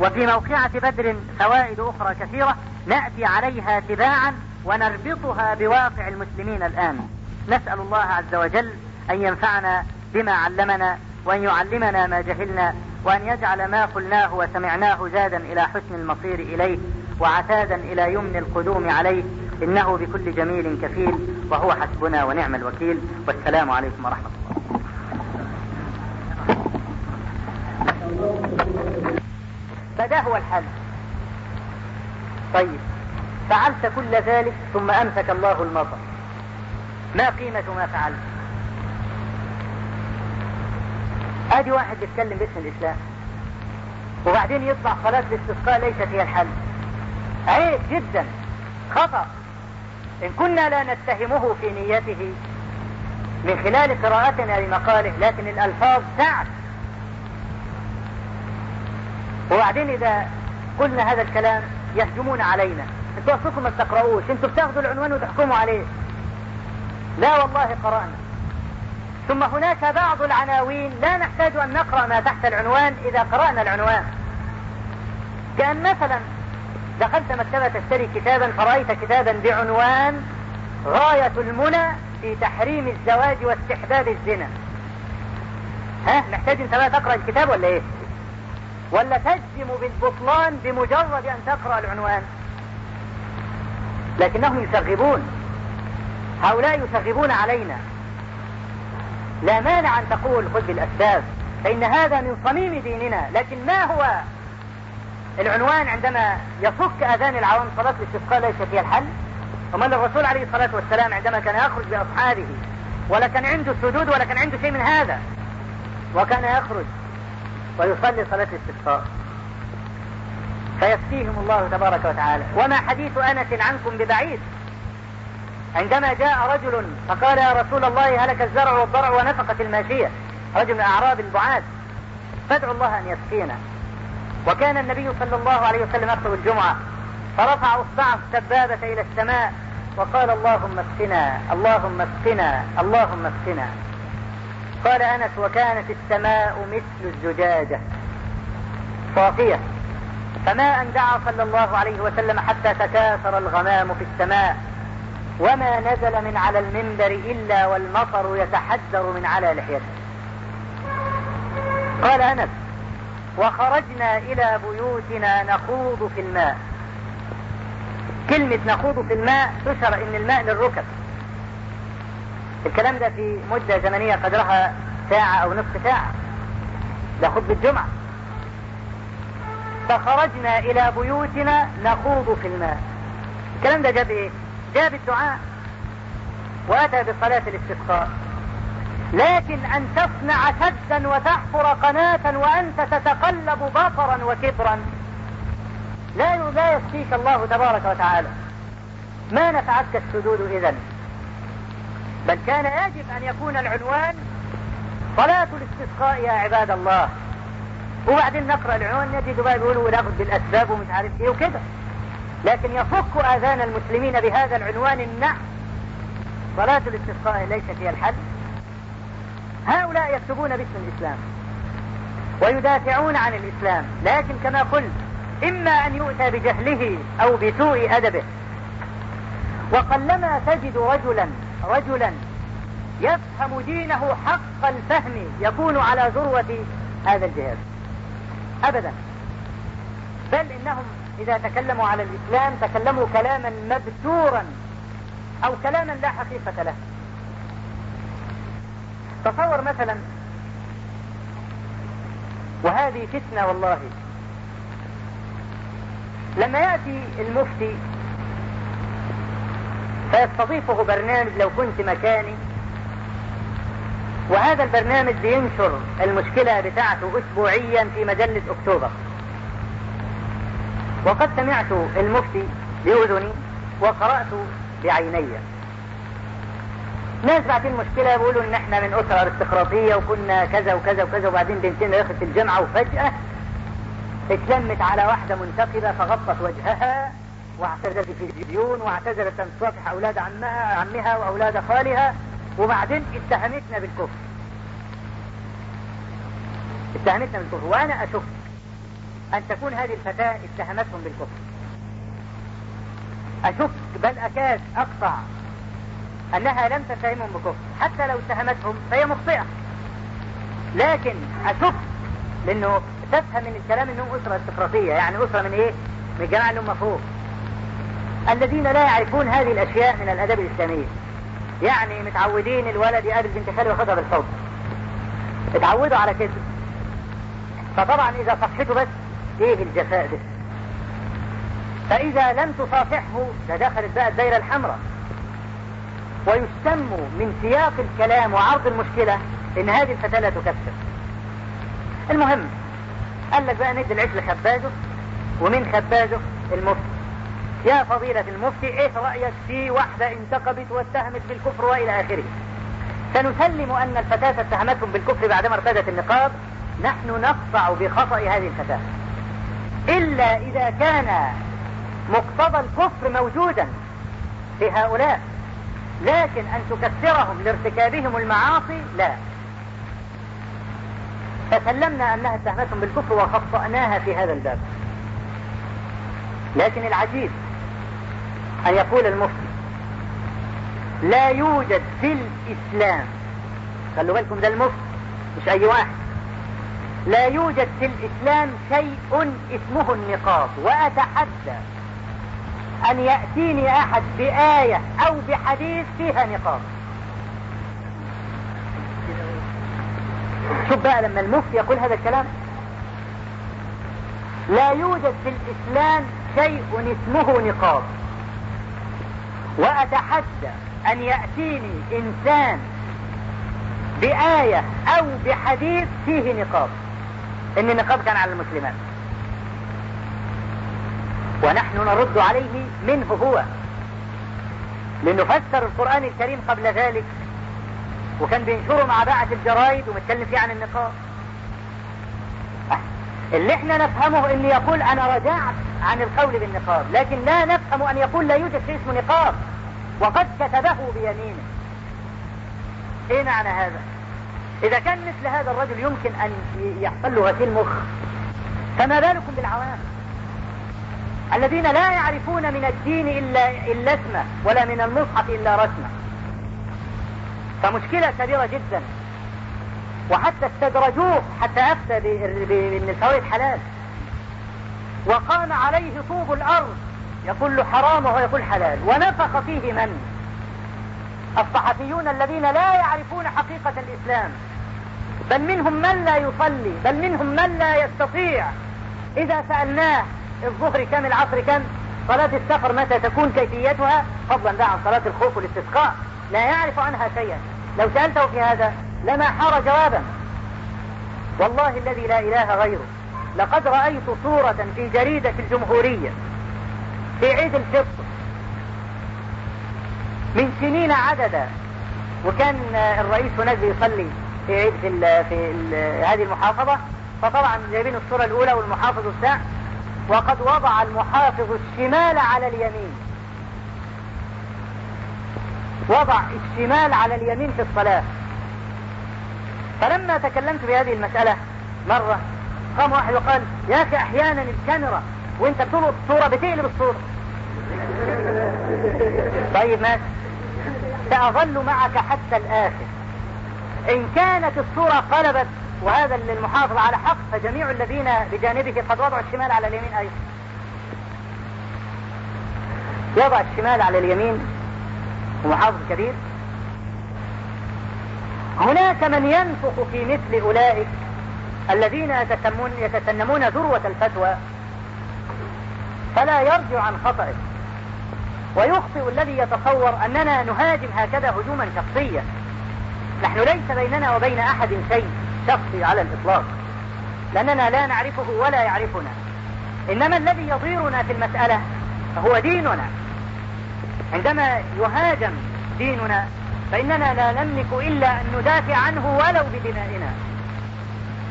وفي موقعة بدر فوائد أخرى كثيرة نأتي عليها تباعا ونربطها بواقع المسلمين الآن. نسأل الله عز وجل أن ينفعنا بما علمنا وأن يعلمنا ما جهلنا وأن يجعل ما قلناه وسمعناه زادا إلى حسن المصير إليه وعتادا إلى يمن القدوم عليه. إنه بكل جميل كفيل وهو حسبنا ونعم الوكيل. والسلام عليكم ورحمة الله. فده هو الحل. طيب فعلت كل ذلك ثم أمسك الله المطر. ما قيمة ما فعلت؟ أدي واحد بيتكلم باسم الإسلام. وبعدين يطلع صلاة الاستسقاء ليست هي الحل. عيب جدا. خطأ. إن كنا لا نتهمه في نيته من خلال قراءتنا لمقاله لكن الألفاظ تعب. وبعدين إذا قلنا هذا الكلام يهجمون علينا. أنتوا أصلكم ما بتقرؤوش أنتوا بتاخذوا العنوان وتحكموا عليه. لا والله قرأنا. ثم هناك بعض العناوين لا نحتاج أن نقرأ ما تحت العنوان إذا قرأنا العنوان. كأن مثلا دخلت مكتبة تشتري كتابا فرأيت كتابا بعنوان غاية المنى في تحريم الزواج واستحباب الزنا. ها محتاج أنت بقى تقرأ الكتاب ولا إيه؟ ولا تجزم بالبطلان بمجرد أن تقرأ العنوان؟ لكنهم يشغبون هؤلاء يشغبون علينا. لا مانع أن تقول خذ بالأسباب فإن هذا من صميم ديننا لكن ما هو العنوان عندما يصك أذان العوام صلاة الاستسقاء ليس فيها الحل ومن الرسول عليه الصلاة والسلام عندما كان يخرج بأصحابه ولا كان عنده سجود ولا كان عنده شيء من هذا وكان يخرج ويصلي صلاة الاستسقاء. فيكفيهم الله تبارك وتعالى. وما حديث أنس عنكم ببعيد؟ عندما جاء رجل فقال يا رسول الله هلك الزرع والضرع ونفقت الماشية. رجل من أعراب البعاد. فادعوا الله أن يسقينا وكان النبي صلى الله عليه وسلم يخطب الجمعة فرفع أصبعه السبابة إلى السماء وقال اللهم اسقنا اللهم اسقنا اللهم اسقنا. قال أنس وكانت السماء مثل الزجاجة. صافية. فما أن دعا صلى الله عليه وسلم حتى تكاثر الغمام في السماء وما نزل من على المنبر إلا والمطر يتحدر من على لحيته. قال أنس وخرجنا إلى بيوتنا نخوض في الماء. كلمة نخوض في الماء تشر إن الماء للركب. الكلام ده في مدة زمنية قدرها ساعة أو نصف ساعة. ده خطبة الجمعة. فخرجنا إلى بيوتنا نخوض في الماء. الكلام ده جاب إيه؟ جاء بالدعاء. وأتى بصلاة الاستسقاء. لكن أن تصنع سدا وتحفر قناة وأنت تتقلب بطرا وكبرا. لا لا يكفيك الله تبارك وتعالى. ما نفعتك السدود إذا بل كان يجب أن يكون العنوان صلاة الاستسقاء يا عباد الله. وبعدين نقرأ العنوان نجد بقى يقولوا ناخذ بالأسباب ومش عارف إيه وكده. لكن يفك آذان المسلمين بهذا العنوان النحو. صلاة الاستسقاء ليست هي الحل هؤلاء يكتبون باسم الإسلام ويدافعون عن الإسلام لكن كما قلت إما أن يؤتى بجهله أو بسوء أدبه. وقلما تجد رجلا رجلا يفهم دينه حق الفهم يكون على ذروة هذا الجهاز أبدا. بل إنهم إذا تكلموا على الإسلام تكلموا كلاما مبتورا أو كلاما لا حقيقة له. تصور مثلا وهذه فتنة والله. لما يأتي المفتي فيستضيفه برنامج لو كنت مكاني وهذا البرنامج بينشر المشكلة بتاعته أسبوعيا في مجلة أكتوبر. وقد سمعت المفتي بأذني وقرأت بعيني. ناس بعدين مشكلة بيقولوا إن إحنا من أسرة أرستقراطية وكنا كذا وكذا وكذا وبعدين بنتنا دخلت الجامعة وفجأة اتلمت على واحدة منتقبة فغطت وجهها واعتزلت في التلفزيون واعتزلت أن تصافح أولاد عمها عمها وأولاد خالها وبعدين اتهمتنا بالكفر. اتهمتنا بالكفر. وأنا أشك أن تكون هذه الفتاة اتهمتهم بالكفر. أشك بل أكاد أقطع أنها لم تتهمهم بكفر. حتى لو اتهمتهم فهي مخطئة. لكن أشك لأنه تفهم من الكلام إنهم أسرة استقراطية. يعني أسرة من إيه؟ من الجماعة اللي هم فوق. الذين لا يعرفون هذه الأشياء من الاداب الاسلامية يعني متعودين الولد يقابل بنت خاله وياخدها بالحب. اتعودوا على كده. فطبعا إذا صفحته بس إيه الجفاء ده؟ فإذا لم تصافحه ده دخلت بقى الدايرة الحمراء. ويسم من سياق الكلام وعرض المشكلة إن هذه الفتاة لا تكفر. المهم قال لك بقى ندي العيش لخبازه ومن خبازه المفتي. يا فضيلة المفتي إيه رأيك في واحدة انتقبت واتهمت بالكفر وإلى آخره؟ سنسلم أن الفتاة اتهمتهم بالكفر بعدما ارتدت النقاب. نحن نقطع بخطأ هذه الفتاة. إلا إذا كان مقتضى الكفر موجودا في هؤلاء لكن أن تكفرهم لارتكابهم المعاصي لا. فسلمنا أنها اتهمتهم بالكفر وخطأناها في هذا الباب. لكن العجيب أن يقول المفتي لا يوجد في الإسلام خلوا بالكم ده المفتي مش أي واحد. لا يوجد في الإسلام شيء اسمه النقاط وأتحدى. أن يأتيني أحد بآية أو بحديث فيها نقاط. شوف بقى لما المفتي يقول هذا الكلام. لا يوجد في الإسلام شيء اسمه نقاط. وأتحدى أن يأتيني إنسان بآية أو بحديث فيه نقاط. إن النقاب كان على المسلمات. ونحن نرد عليه منه هو. لأنه فسر القرآن الكريم قبل ذلك. وكان بينشره مع باعة الجرايد ومتكلم فيه عن النقاب اللي إحنا نفهمه ان يقول أنا رجعت عن القول بالنقاب لكن لا نفهم أن يقول لا يوجد شيء اسمه نقاب. وقد كتبه بيمينه. إيه معنى هذا؟ إذا كان مثل هذا الرجل يمكن أن يحصل له غسيل مخ فما بالكم بالعوام؟ الذين لا يعرفون من الدين إلا, إلا اسمه ولا من المصحف إلا رسمه. فمشكلة كبيرة جدا. وحتى استدرجوه حتى أفتى بأن الفوائد حلال. وقام عليه طوب الأرض يقول له حرام وهو يقول حلال. ونفخ فيه من؟ الصحفيون الذين لا يعرفون حقيقة الإسلام. بل منهم من لا يصلي بل منهم من لا يستطيع. إذا سألناه الظهر كم العصر كم صلاة السفر متى تكون؟ كيفيتها؟ فضلا بقى عن صلاة الخوف والاستسقاء. لا يعرف عنها شيئا. لو سألته في هذا لما حار جوابا. والله الذي لا إله غيره. لقد رأيت صورة في جريدة الجمهورية. في عيد الفطر. من سنين عددا. وكان الرئيس هناك بيصلي في عيد في, في هذه المحافظة. فطبعا جايبين الصورة الأولى والمحافظ الثاني وقد وضع المحافظ الشمال على اليمين. وضع الشمال على اليمين في الصلاة. فلما تكلمت بهذه المسألة مرة قام واحد وقال يا أخي أحيانا الكاميرا وأنت بتلقط الصورة بتقلب الصورة. طيب ماشي. سأظل معك حتى الآخر. إن كانت الصورة قلبت وهذا المحافظ على حق فجميع الذين بجانبه قد وضعوا الشمال على اليمين أيضا. يضع الشمال على اليمين ومحافظ كبير. هناك من ينفق في مثل أولئك الذين يتسمون يتسنمون ذروة الفتوى فلا يرجع عن خطئه. ويخطئ الذي يتصور أننا نهاجم هكذا هجوما شخصيا. نحن ليس بيننا وبين أحد شيء. شخصي على الإطلاق. لأننا لا نعرفه ولا يعرفنا. إنما الذي يضيرنا في المسألة هو ديننا. عندما يهاجم ديننا فإننا لا نملك إلا أن ندافع عنه ولو بدمائنا.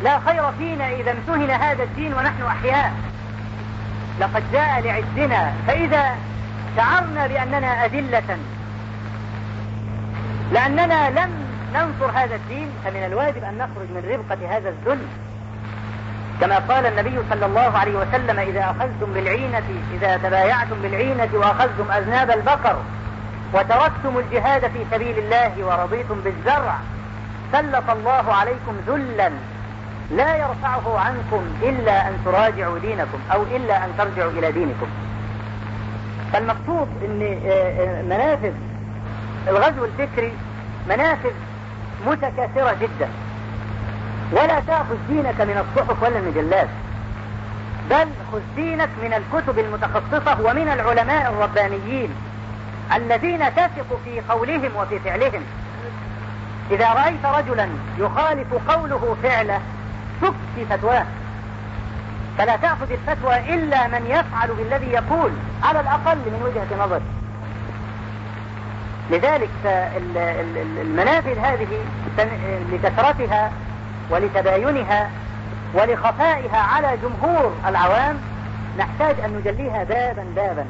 لا خير فينا إذا امتهن هذا الدين ونحن أحياء. لقد جاء لعزنا فإذا شعرنا بأننا أذلة لأننا لم ننصر هذا الدين فمن الواجب أن نخرج من ربقة هذا الذل كما قال النبي صلى الله عليه وسلم إذا أخذتم بالعينة إذا تبايعتم بالعينة وأخذتم أذناب البقر وتركتم الجهاد في سبيل الله ورضيتم بالزرع سلط الله عليكم ذلا لا يرفعه عنكم إلا أن تراجعوا دينكم أو إلا أن ترجعوا إلى دينكم. فالمقصود أن منافذ الغزو الفكري منافذ متكاثرة جدا. ولا تأخذ دينك من الصحف ولا المجلات بل خذ دينك من الكتب المتخصصة ومن العلماء الربانيين الذين تثق في قولهم وفي فعلهم. إذا رأيت رجلا يخالف قوله فعله شك في فتواه. فلا تأخذ الفتوى إلا من يفعل بالذي يقول على الأقل من وجهة نظر. لذلك المنافذ هذه لكثرتها ولتباينها ولخفائها على جمهور العوام نحتاج أن نجليها بابا بابا.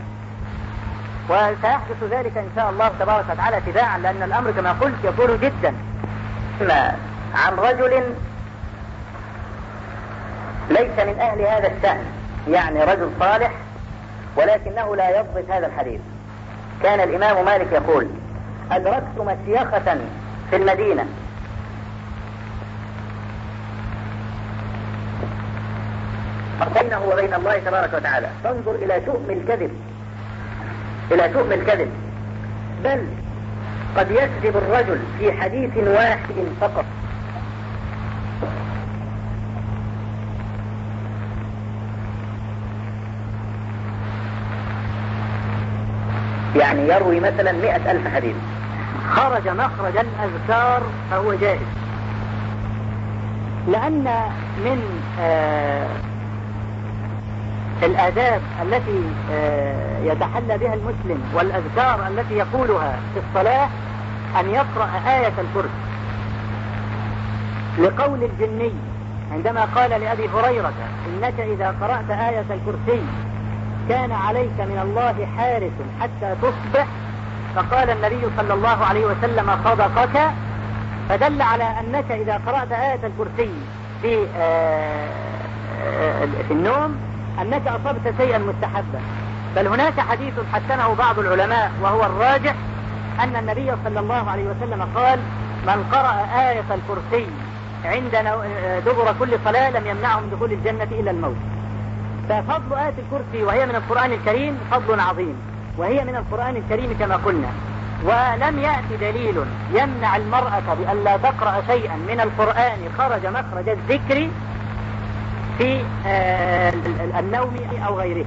وسيحدث ذلك إن شاء الله تبارك وتعالى تباعا لأن الأمر كما قلت يطول جدا. عن رجل ليس من أهل هذا الشأن يعني رجل صالح ولكنه لا يضبط هذا الحديث. كان الإمام مالك يقول أدركت مشيخة في المدينة. بينه وبين الله تبارك وتعالى. فانظر إلى شؤم الكذب. إلى شؤم الكذب. بل قد يكذب الرجل في حديث واحد فقط. يعني يروي مثلا مئة ألف حديث. خرج مخرج الأذكار فهو جائز لأن من آه الآداب التي آه يتحلى بها المسلم والأذكار التي يقولها في الصلاة أن يقرأ آية الكرسي. لقول الجني عندما قال لأبي هريرة إنك إذا قرأت آية الكرسي كان عليك من الله حارس حتى تصبح. فقال النبي صلى الله عليه وسلم صدقك. فدل على أنك إذا قرأت آية الكرسي في آه في النوم أنك أصبت شيئا مستحبا. بل هناك حديث حسنه بعض العلماء وهو الراجح أن النبي صلى الله عليه وسلم قال من قرأ آية الكرسي عند دبر كل صلاة لم يمنعه من دخول الجنة إلا الموت. ففضل آية الكرسي وهي من القرآن الكريم فضل عظيم وهي من القرآن الكريم كما قلنا. ولم يأتي دليل يمنع المرأة بأن لا تقرأ شيئا من القرآن خرج مخرج الذكر في النوم أو غيره.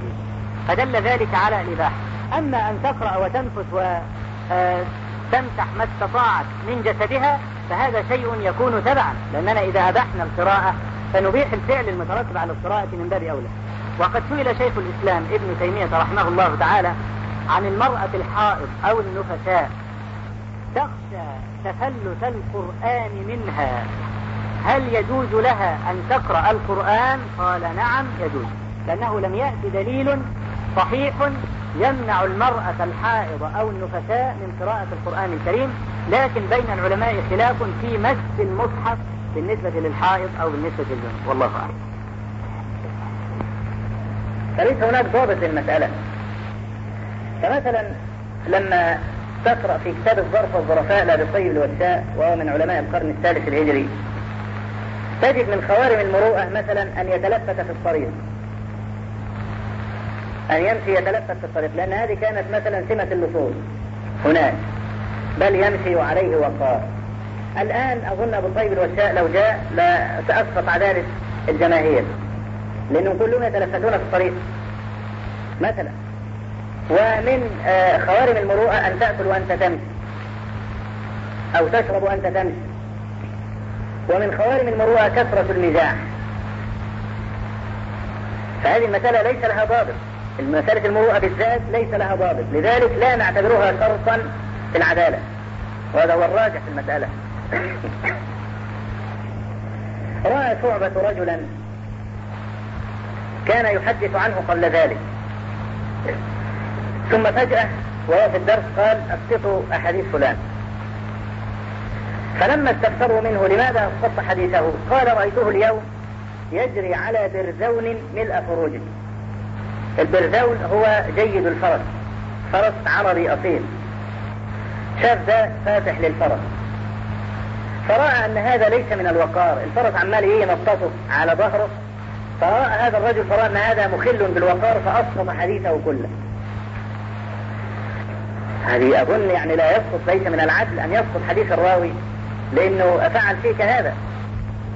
فدل ذلك على الإباحة. أما أن تقرأ وتنفس وتفعل تمسح ما استطاعت من جسدها فهذا شيء يكون تبعا. لأننا إذا أبحنا القراءة فنبيح الفعل المترتب على القراءة من باب أولى. وقد سئل شيخ الإسلام ابن تيمية رحمه الله تعالى عن المرأة الحائض أو النفساء. تخشى تفلت القرآن منها. هل يجوز لها أن تقرأ القرآن؟ قال نعم يجوز. لأنه لم يأتي دليل صحيح يمنع المرأة الحائض أو النفساء من قراءة القرآن الكريم لكن بين العلماء خلاف في مس المصحف بالنسبة للحائض أو بالنسبة للجنوب والله أعلم. فليس هناك ضابط للمسألة. فمثلا لما تقرأ في كتاب الظرف والظرفاء لا بالطيب الوساء وهو من علماء القرن الثالث الهجري تجد من خوارم المروءة مثلا أن يتلفت في الطريق. أن يمشي يتلفت في الطريق لأن هذه كانت مثلا سمة اللصوص هناك. بل يمشي وعليه وقار. الآن أظن أبو الطيب الوشاء لو جاء لا سأسقط عدالة الجماهير. لأنهم كلهم يتلفتون في الطريق. مثلا ومن خوارم المروءة أن تأكل وأنت تمشي أو تشرب وأنت تمشي. ومن خوارم المروءة كثرة المزاح. فهذه المسألة ليس لها ضابط. المسألة المروءة بالذات ليس لها ضابط. لذلك لا نعتبرها شرطا في العدالة. وهذا هو الراجح في المسألة. رأى شعبة رجلا كان يحدث عنه قبل ذلك. ثم فجأة وهو في الدرس قال أسقطوا أحاديث فلان. فلما استفسروا منه لماذا اسقطت حديثه؟ قال رأيته اليوم يجري على برزون ملء فروجه البرزون هو جيد الفرس فرس عربي أصيل. شاف ده فاتح للفرس. فرأى أن هذا ليس من الوقار. الفرس عمال ينططه على ظهره. فرأى هذا الرجل فرأى أن هذا مخل بالوقار فأسقط حديثه كله. هذه أظن يعني لا يسقط ليس من العدل أن يسقط حديث الراوي لأنه فعل فيك هذا